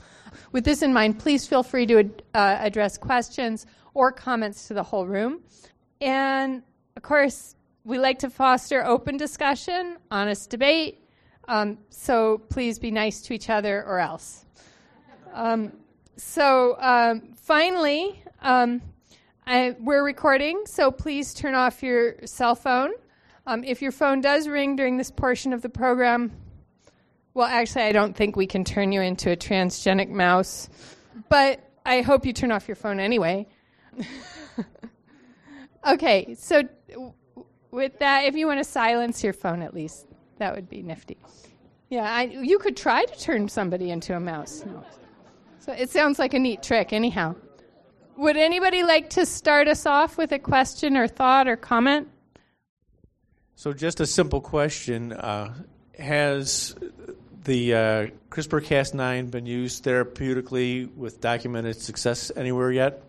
With this in mind, please feel free to uh, address questions or comments to the whole room. And of course, we like to foster open discussion, honest debate. Um, so please be nice to each other or else. Um, so um, finally, we're recording, so please turn off your cell phone. Um, if your phone does ring during this portion of the program, well, actually, I don't think we can turn you into a transgenic mouse, but I hope you turn off your phone anyway. okay, so with that, if you want to silence your phone at least, that would be nifty. Yeah, I, you could try to turn somebody into a mouse. No. So it sounds like a neat trick, anyhow. Would anybody like to start us off with a question or thought or comment? So, just a simple question uh, Has the uh, CRISPR Cas9 been used therapeutically with documented success anywhere yet?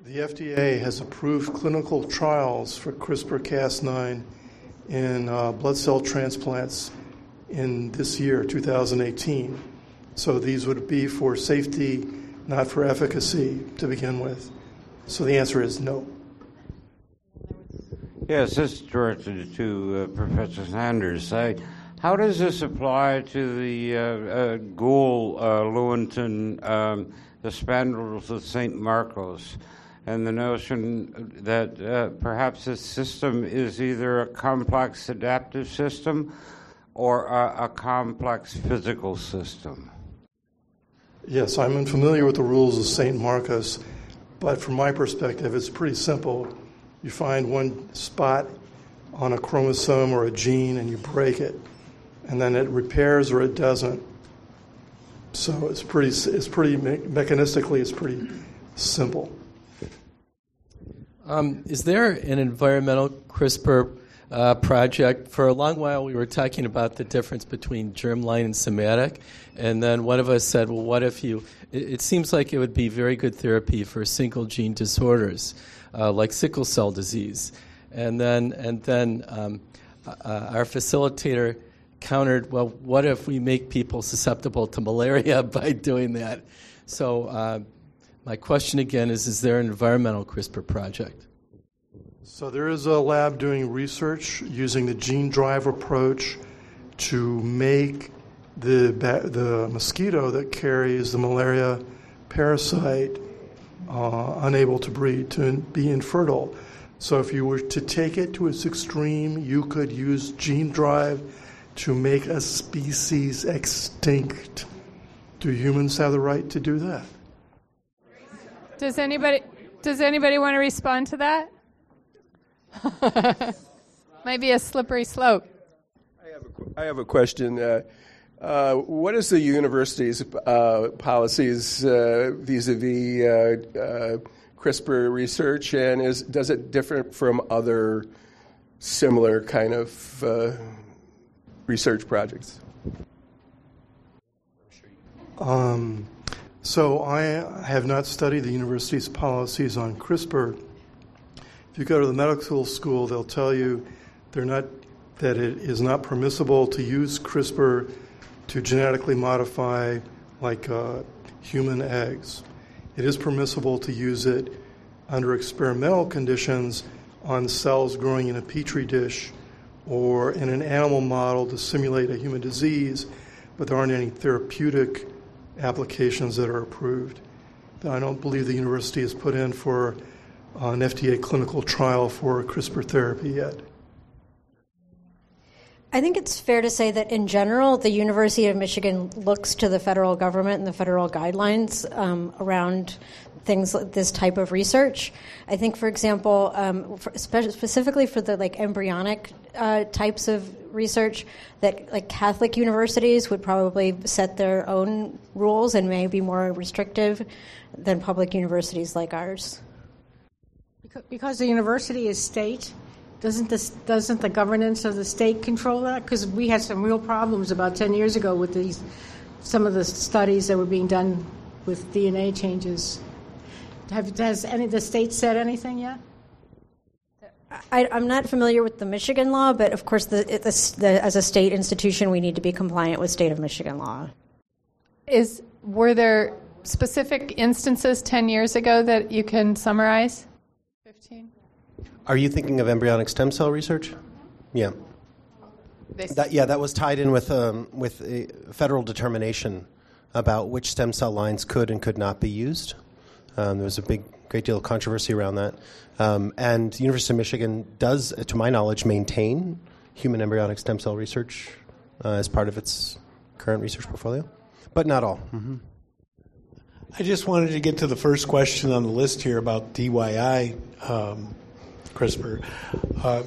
The FDA has approved clinical trials for CRISPR Cas9 in uh, blood cell transplants in this year, 2018. So these would be for safety, not for efficacy to begin with. So the answer is no. Yes, this is directed to uh, Professor Saunders. I, how does this apply to the uh, uh, Gould uh, um, the spandrels of St. Marcos? and the notion that uh, perhaps this system is either a complex adaptive system or a, a, complex physical system. Yes, I'm unfamiliar with the rules of St. Marcos, but from my perspective, it's pretty simple. You find one spot on a chromosome or a gene and you break it, and then it repairs or it doesn't. So it's pretty, it's pretty mechanistically, it's pretty simple. Um, is there an environmental CRISPR uh, project? For a long while, we were talking about the difference between germline and somatic, and then one of us said, "Well, what if you?" It, it seems like it would be very good therapy for single gene disorders, uh, like sickle cell disease, and then and then um, uh, our facilitator countered, "Well, what if we make people susceptible to malaria by doing that?" So uh, my question again is Is there an environmental CRISPR project? So, there is a lab doing research using the gene drive approach to make the, the mosquito that carries the malaria parasite uh, unable to breed, to be infertile. So if you were to take it to its extreme, you could use gene drive to make a species extinct. Do humans have the right to do that? Does anybody does anybody want to respond to that? Might be a slippery slope. I have a, I have a question. Uh, uh, what is the university's uh, policies uh, vis-a-vis uh, uh, CRISPR research, and is does it differ from other similar kind of research projects? Um, so I have not studied the university's policies on CRISPR. If you go to the medical school, they'll tell you they're not that it is not permissible to use CRISPR to genetically modify like uh, human eggs. It is permissible to use it under experimental conditions on cells growing in a petri dish or in an animal model to simulate a human disease, but there aren't any therapeutic applications that are approved. I don't believe the university has put in for an FDA clinical trial for CRISPR therapy yet. I think it's fair to say that in general, the University of Michigan looks to the federal government and the federal guidelines um, around things like this type of research. I think, for example, um, for specifically for the like embryonic uh, types of research, that like Catholic universities would probably set their own rules and may be more restrictive than public universities like ours. Because the university is state, doesn't this doesn't the governance of the state control that? Because we had some real problems about ten years ago with these some of the studies that were being done with DNA changes. Have, has any the state said anything yet? I, am not familiar with the Michigan law, but of course, the, the, the, as a state institution, we need to be compliant with state of Michigan law. Is were there specific instances ten years ago that you can summarize? Fifteen. Are you thinking of embryonic stem cell research? Yeah. That, yeah, that was tied in with um, with a federal determination about which stem cell lines could and could not be used. Um, there was a big, great deal of controversy around that, um, and the University of Michigan does, to my knowledge, maintain human embryonic stem cell research uh, as part of its current research portfolio, but not all. Mm-hmm. I just wanted to get to the first question on the list here about DYI. Um, CRISPR. Uh,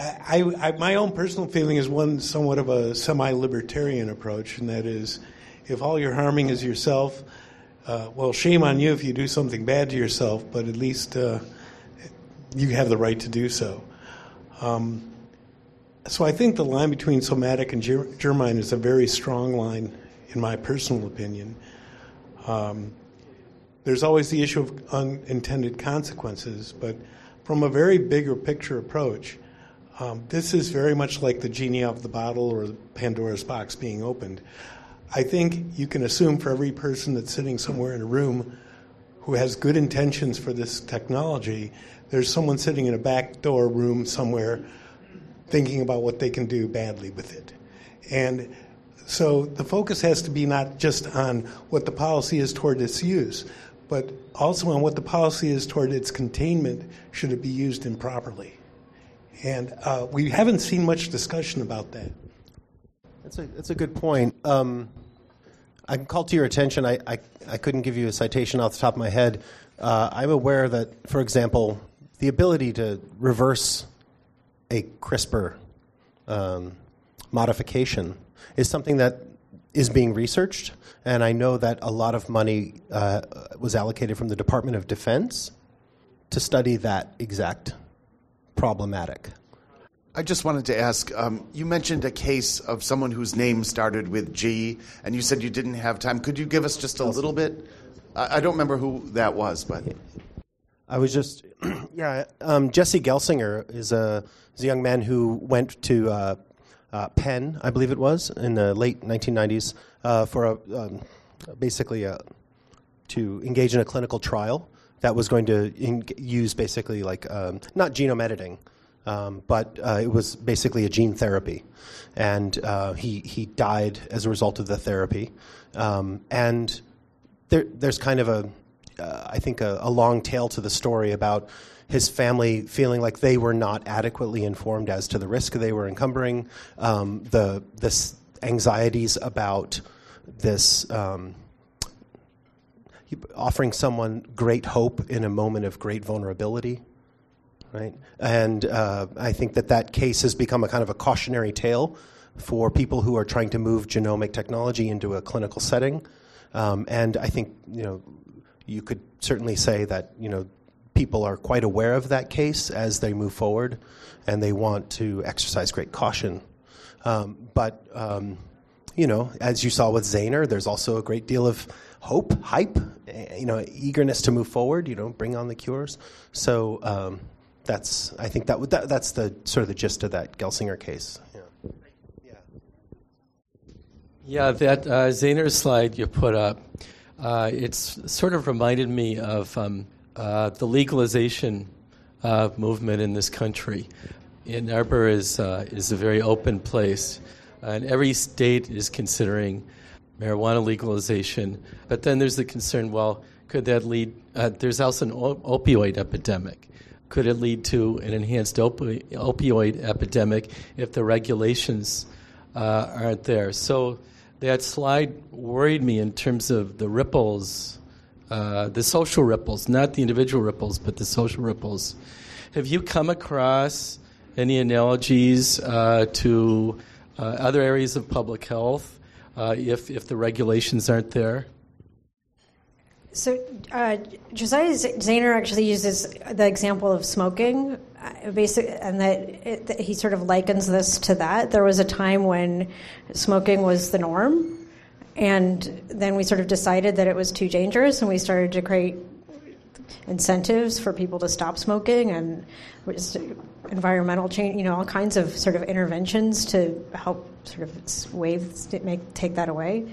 I, I, my own personal feeling is one somewhat of a semi-libertarian approach, and that is, if all you're harming is yourself, uh, well, shame on you if you do something bad to yourself, but at least uh, you have the right to do so. Um, so I think the line between somatic and ger- germline is a very strong line, in my personal opinion. Um, there's always the issue of unintended consequences, but from a very bigger picture approach, um, this is very much like the genie of the bottle or Pandora's box being opened. I think you can assume for every person that's sitting somewhere in a room who has good intentions for this technology, there's someone sitting in a back door room somewhere thinking about what they can do badly with it. And so the focus has to be not just on what the policy is toward its use, but also on what the policy is toward its containment should it be used improperly. And uh, we haven't seen much discussion about that. That's a, that's a good point. Um, I can call to your attention, I, I, I, couldn't give you a citation off the top of my head. Uh, I'm aware that, for example, the ability to reverse a CRISPR um, modification is something that is being researched, and I know that a lot of money uh, was allocated from the Department of Defense to study that exact problematic. I just wanted to ask um, you mentioned a case of someone whose name started with G, and you said you didn't have time. Could you give us just a little bit? I, I don't remember who that was, but. I was just, yeah. Um, Jesse Gelsinger is a, is a young man who went to uh, uh, Penn, I believe it was, in the late 1990s, uh, for a, um, basically a, to engage in a clinical trial that was going to in- use basically like um, not genome editing, Um, but uh, it was basically a gene therapy, and uh, he he died as a result of the therapy. Um, and there, there's kind of a, uh, I think, a, a, long tail to the story about his family feeling like they were not adequately informed as to the risk they were encumbering, um, the this anxieties about this. Um, offering someone great hope in a moment of great vulnerability, right? And uh, I think that that case has become a kind of a cautionary tale for people who are trying to move genomic technology into a clinical setting. Um, and I think you know you could certainly say that you know people are quite aware of that case as they move forward, and they want to exercise great caution. Um, but um, you know, as you saw with Zayner, there's also a great deal of hope, hype, eh, you know, eagerness to move forward. You know, bring on the cures. So um, that's I think that, that that's the sort of the gist of that Gelsinger case. Yeah, that uh, slide you put up, uh, it's sort of reminded me of um, uh, the legalization uh, movement in this country. Ann Arbor is, uh, is a very open place, and every state is considering marijuana legalization. But then there's the concern well, could that lead? Uh, there's also an op- opioid epidemic. Could it lead to an enhanced opi- opioid epidemic if the regulations aren't there? So that slide worried me in terms of the ripples, uh, the social ripples, not the individual ripples, but the social ripples. Have you come across any analogies uh, to uh, other areas of public health uh, if, if the regulations aren't there? So uh, Josiah Zayner actually uses the example of smoking, basic, and that, it, that, he sort of likens this to that. There was a time when smoking was the norm, and then we sort of decided that it was too dangerous, and we started to create incentives for people to stop smoking and environmental change, you know, all kinds of sort of interventions to help sort of wave make take that away.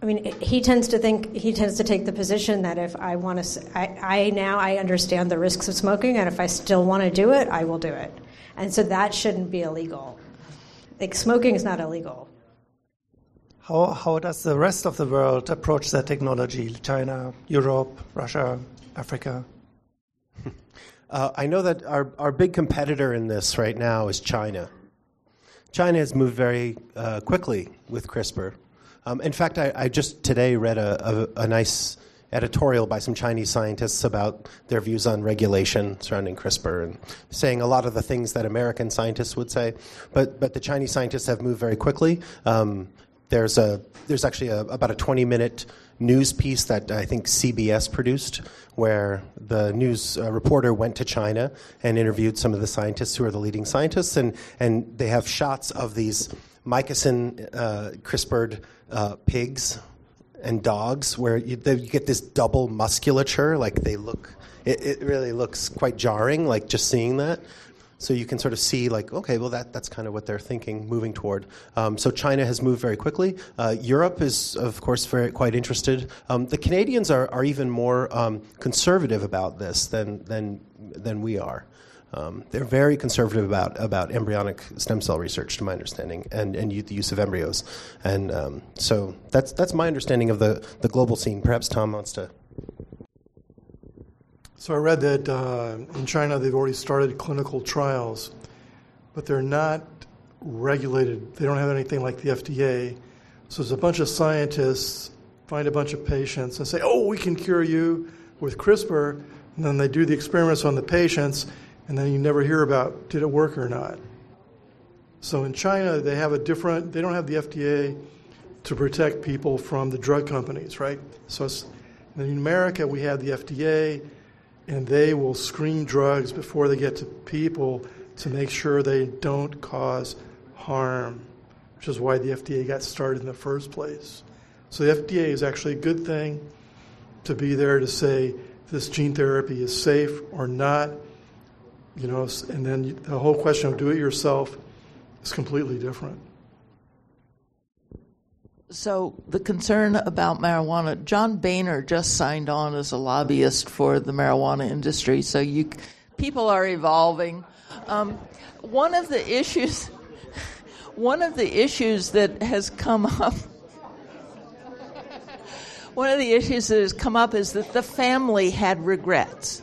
I mean, he tends to think he tends to take the position that if I want to, I, I now I understand the risks of smoking, and if I still want to do it, I will do it, and so that shouldn't be illegal. Like smoking is not illegal. How how does the rest of the world approach that technology? China, Europe, Russia, Africa. Uh, I know that our, our big competitor in this right now is China. China has moved very uh, quickly with CRISPR. Um, in fact, I, I, just today read a, a, a, nice editorial by some Chinese scientists about their views on regulation surrounding CRISPR and saying a lot of the things that American scientists would say. But, but the Chinese scientists have moved very quickly. Um, there's, a, there's actually a, about a 20 minute news piece that I think CBS produced, where the news uh, reporter went to China and interviewed some of the scientists who are the leading scientists, and, and they have shots of these myostatin uh, CRISPRed uh, pigs and dogs, where you, you, get this double musculature. Like they look, it, it, really looks quite jarring. Like just seeing that. So you can sort of see, like, okay, well, that, that's kind of what they're thinking, moving toward. Um, so China has moved very quickly. Uh, Europe is, of course, very quite interested. Um, the Canadians are, are even more um, conservative about this than than than we are. Um, they're very conservative about, about embryonic stem cell research, to my understanding, and, and the use of embryos. And um, so that's, that's my understanding of the, the global scene. Perhaps Thom wants to. So I read that uh, in China they've already started clinical trials, but they're not regulated. They don't have anything like the FDA. So there's a bunch of scientists find a bunch of patients and say, "Oh, we can cure you with CRISPR," and then they do the experiments on the patients, and then you never hear about did it work or not. So in China, they have a different, they don't have the FDA to protect people from the drug companies, right? So in America, we have the FDA, and they will screen drugs before they get to people to make sure they don't cause harm, which is why the FDA got started in the first place. So the FDA is actually a good thing to be there to say this gene therapy is safe or not you know, and then the whole question of do it yourself is completely different. So the concern about marijuana, John Boehner just signed on as a lobbyist for the marijuana industry. So you, people are evolving. Um, one of the issues, one of the issues that has come up, one of the issues that has come up is that the family had regrets.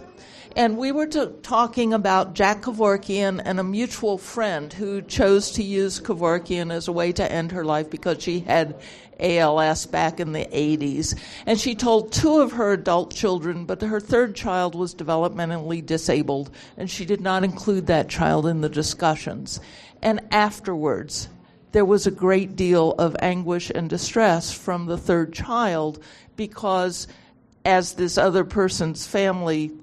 And we were talking about Jack Kevorkian and a mutual friend who chose to use Kevorkian as a way to end her life because she had ALS back in the 80s. And she told two of her adult children, but her third child was developmentally disabled, and she did not include that child in the discussions. And afterwards, there was a great deal of anguish and distress from the third child because, as this other person's family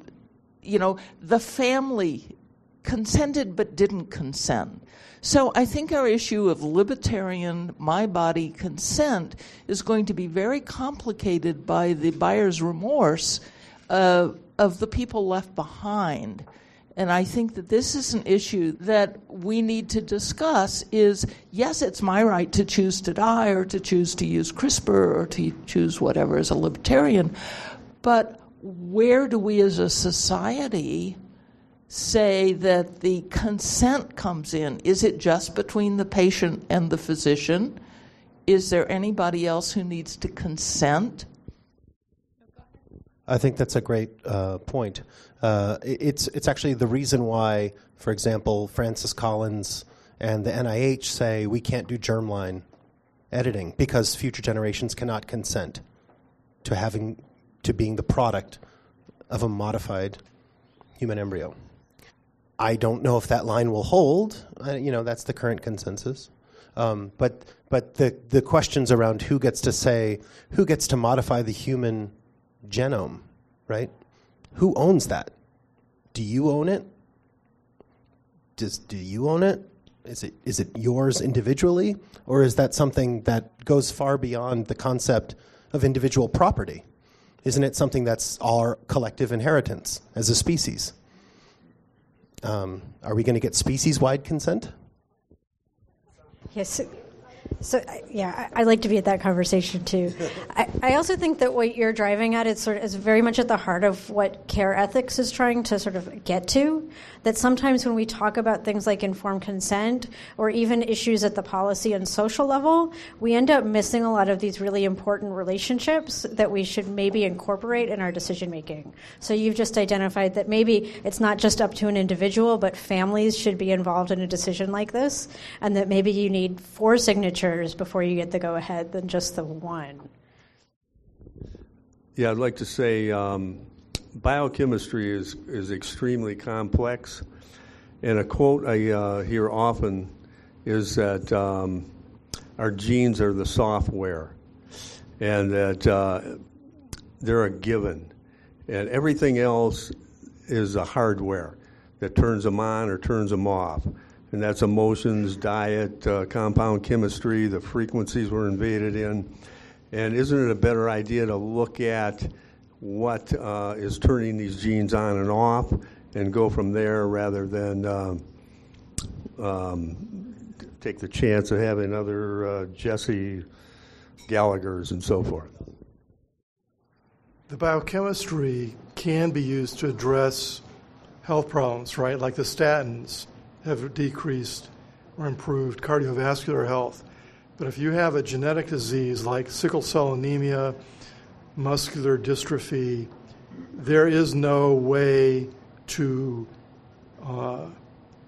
you know, the family consented but didn't consent. So I think our issue of libertarian my body consent is going to be very complicated by the buyer's remorse uh, of the people left behind. And I think that this is an issue that we need to discuss is yes, it's my right to choose to die or to choose to use CRISPR or to choose whatever as a libertarian, but where do we as a society say that the consent comes in? Is it just between the patient and the physician? Is there anybody else who needs to consent? I think that's a great uh, point. Uh, it's it's actually the reason why, for example, Francis Collins and the NIH say we can't do germline editing because future generations cannot consent to having to being the product of a modified human embryo. I don't know if that line will hold. Uh, you know, that's the current consensus. Um, but but the, the questions around who gets to say, who gets to modify the human genome, right? Who owns that? Do you own it? Does, do you own it? Is it, is it yours individually? Or is that something that goes far beyond the concept of individual property? Isn't it something that's our collective inheritance as a species? Um, are we going to get species wide consent? Yes. So yeah, I, I, like to be at that conversation too. I, I also think that what you're driving at is sort of is very much at the heart of what care ethics is trying to sort of get to. That sometimes when we talk about things like informed consent or even issues at the policy and social level, we end up missing a lot of these really important relationships that we should maybe incorporate in our decision making. So you've just identified that maybe it's not just up to an individual, but families should be involved in a decision like this, and that maybe you need four signatures before you get the go ahead than just the one. Yeah, I'd like to say um, biochemistry is, is extremely complex. And a quote I uh, hear often is that um, our genes are the software and that uh, they're a given. And everything else is a hardware that turns them on or turns them off and that's emotions, diet, uh, compound chemistry, the frequencies we're invaded in. And isn't it a better idea to look at what uh, is turning these genes on and off and go from there rather than um, um, take the chance of having other uh, Jesse Gallagher's and so forth? The biochemistry can be used to address health problems, right? Like the statins have decreased or improved cardiovascular health. But if you have a genetic disease like sickle cell anemia, muscular dystrophy, there is no way to uh,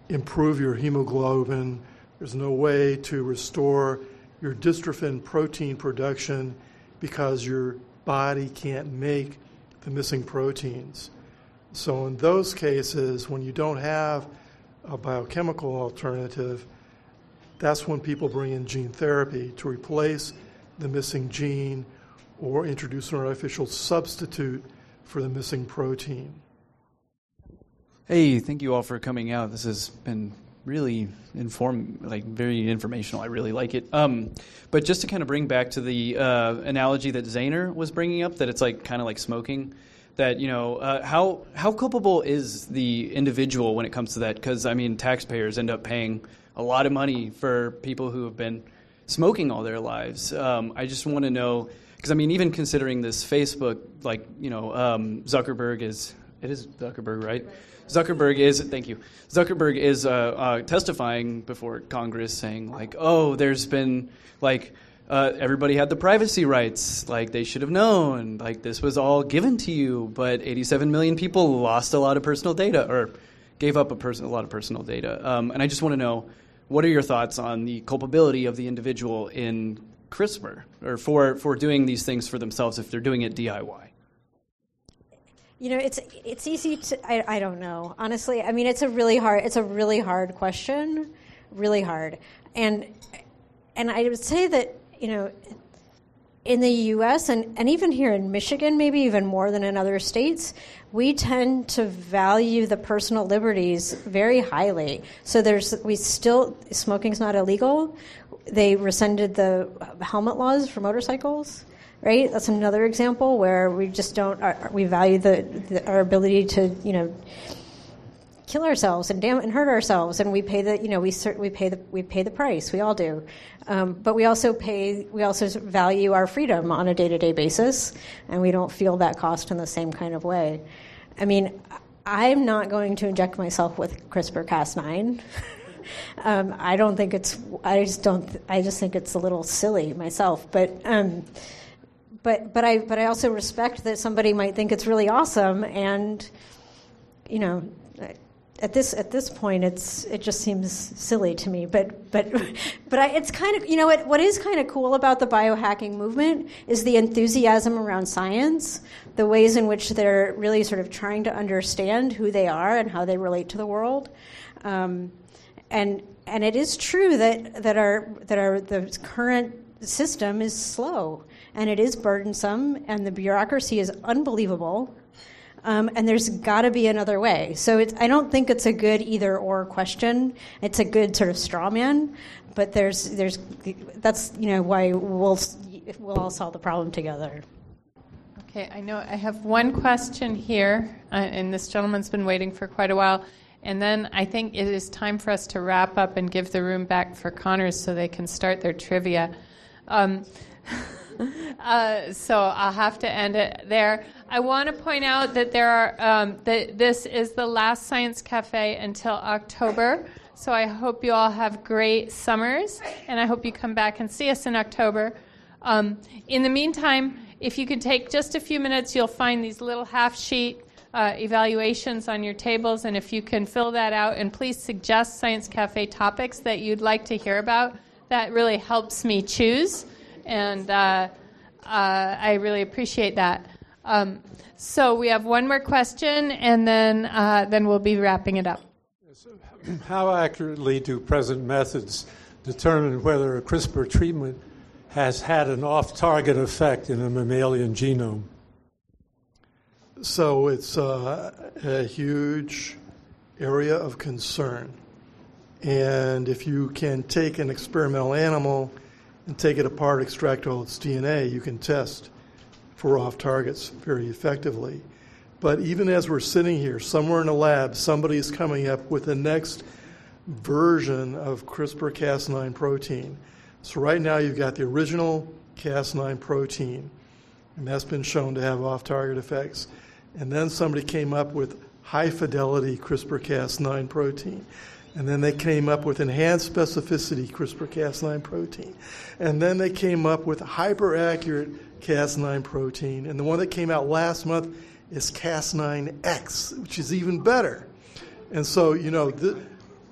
improve your hemoglobin. There's no way to restore your dystrophin protein production because your body can't make the missing proteins. So, in those cases, when you don't have a biochemical alternative, that's when people bring in gene therapy to replace the missing gene or introduce an artificial substitute for the missing protein. Hey, thank you all for coming out. This has been really inform, like very informational. I really like it. Um, but just to kind of bring back to the uh, analogy that Zayner was bringing up, that it's like kind of like smoking that you know uh, how how culpable is the individual when it comes to that? Because I mean, taxpayers end up paying a lot of money for people who have been smoking all their lives. Um, I just want to know because I mean, even considering this Facebook, like you know, um, Zuckerberg is it is Zuckerberg, right? Zuckerberg is thank you. Zuckerberg is uh, uh, testifying before Congress, saying like, "Oh, there's been like uh, everybody had the privacy rights, like they should have known, like this was all given to you, but 87 million people lost a lot of personal data or gave up a, person, a lot of personal data." Um, and I just want to know, what are your thoughts on the culpability of the individual in CRISPR or for for doing these things for themselves if they're doing it DIY? You know, it's it's easy to I, I don't know. Honestly, I mean it's a really hard it's a really hard question. Really hard. And and I would say that, you know, in the US and, and even here in Michigan, maybe even more than in other states, we tend to value the personal liberties very highly. So there's we still smoking's not illegal. They rescinded the helmet laws for motorcycles right? That's another example where we just don't uh, we value the, the, our ability to you know kill ourselves and damn and hurt ourselves, and we pay the you know we we pay the we pay the price. We all do, um, but we also pay we also value our freedom on a day to day basis, and we don't feel that cost in the same kind of way. I mean. I'm not going to inject myself with CRISPR Cas9. um, I don't think it's. I just don't. I just think it's a little silly myself. But um, but but I but I also respect that somebody might think it's really awesome, and you know, at this at this point, it's it just seems silly to me. But but but I, it's kind of you know what what is kind of cool about the biohacking movement is the enthusiasm around science, the ways in which they're really sort of trying to understand who they are and how they relate to the world. Um, and and it is true that that our that our the current system is slow and it is burdensome, and the bureaucracy is unbelievable. Um, and there's got to be another way. So I don't think it's a good either or question. It's a good sort of straw man, but there's there's that's you know why we'll we'll all solve the problem together. Okay, I know I have one question here, uh, and this gentleman's been waiting for quite a while. And then I think it is time for us to wrap up and give the room back for Connors so they can start their trivia. Um, Uh, so I'll have to end it there. I want to point out that there are um, that this is the last Science Cafe until October. So I hope you all have great summers, and I hope you come back and see us in October. Um, in the meantime, if you could take just a few minutes, you'll find these little half sheet uh, evaluations on your tables, and if you can fill that out, and please suggest Science Cafe topics that you'd like to hear about, that really helps me choose and uh, uh, I really appreciate that. Um, so we have one more question, and then uh, then we'll be wrapping it up. How accurately do present methods determine whether a CRISPR treatment has had an off-target effect in a mammalian genome? So it's uh, a huge area of concern. And if you can take an experimental animal and take it apart, extract all its DNA, you can test for off targets very effectively. But even as we're sitting here, somewhere in a lab, somebody is coming up with the next version of CRISPR Cas9 protein. So right now you've got the original Cas9 protein, and that's been shown to have off target effects. And then somebody came up with high fidelity CRISPR Cas9 protein. And then they came up with enhanced specificity CRISPR Cas9 protein. And then they came up with hyper accurate Cas9 protein. And the one that came out last month is Cas9X, which is even better. And so, you know, the,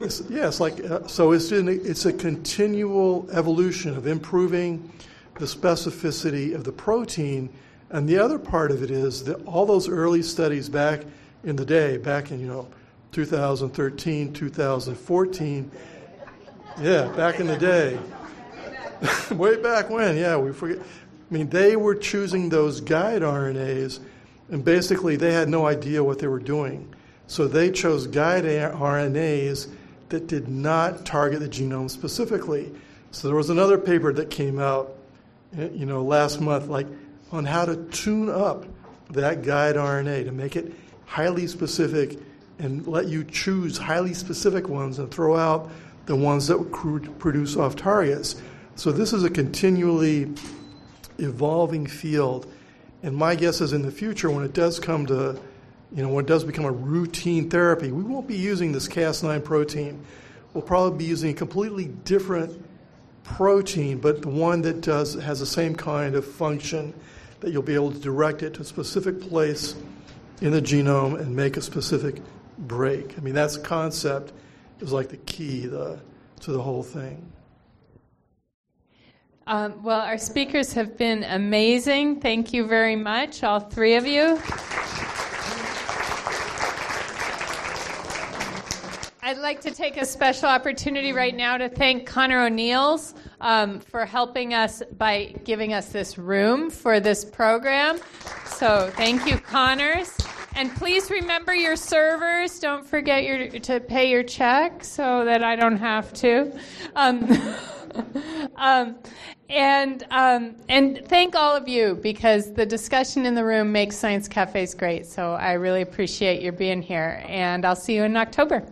it's, yeah, it's like, uh, so it's, in, it's a continual evolution of improving the specificity of the protein. And the other part of it is that all those early studies back in the day, back in, you know, 2013, 2014. Yeah, back in the day. Way back when, yeah, we forget. I mean, they were choosing those guide RNAs, and basically they had no idea what they were doing. So they chose guide RNAs that did not target the genome specifically. So there was another paper that came out, eh, you know, last month, like on how to tune up that guide RNA to make it highly specific and let you choose highly specific ones and throw out the ones that would produce off targets. So this is a continually evolving field. And my guess is in the future, when it does come to you know, when it does become a routine therapy, we won't be using this Cas9 protein. We'll probably be using a completely different protein, but the one that does has the same kind of function that you'll be able to direct it to a specific place in the genome and make a specific break. I mean, that's concept is like the key the, to the whole thing. Um, well, our speakers have been amazing. Thank you very much, all three of you. I'd like to take a special opportunity right now to thank Connor O'Neills um, for helping us by giving us this room for this program. So thank you, Connors. And please remember your servers. Don't forget your, to pay your check so that I don't have to. Um, um, and um, and thank all of you because the discussion in the room makes science cafes great. So I really appreciate your being here, and I'll see you in October.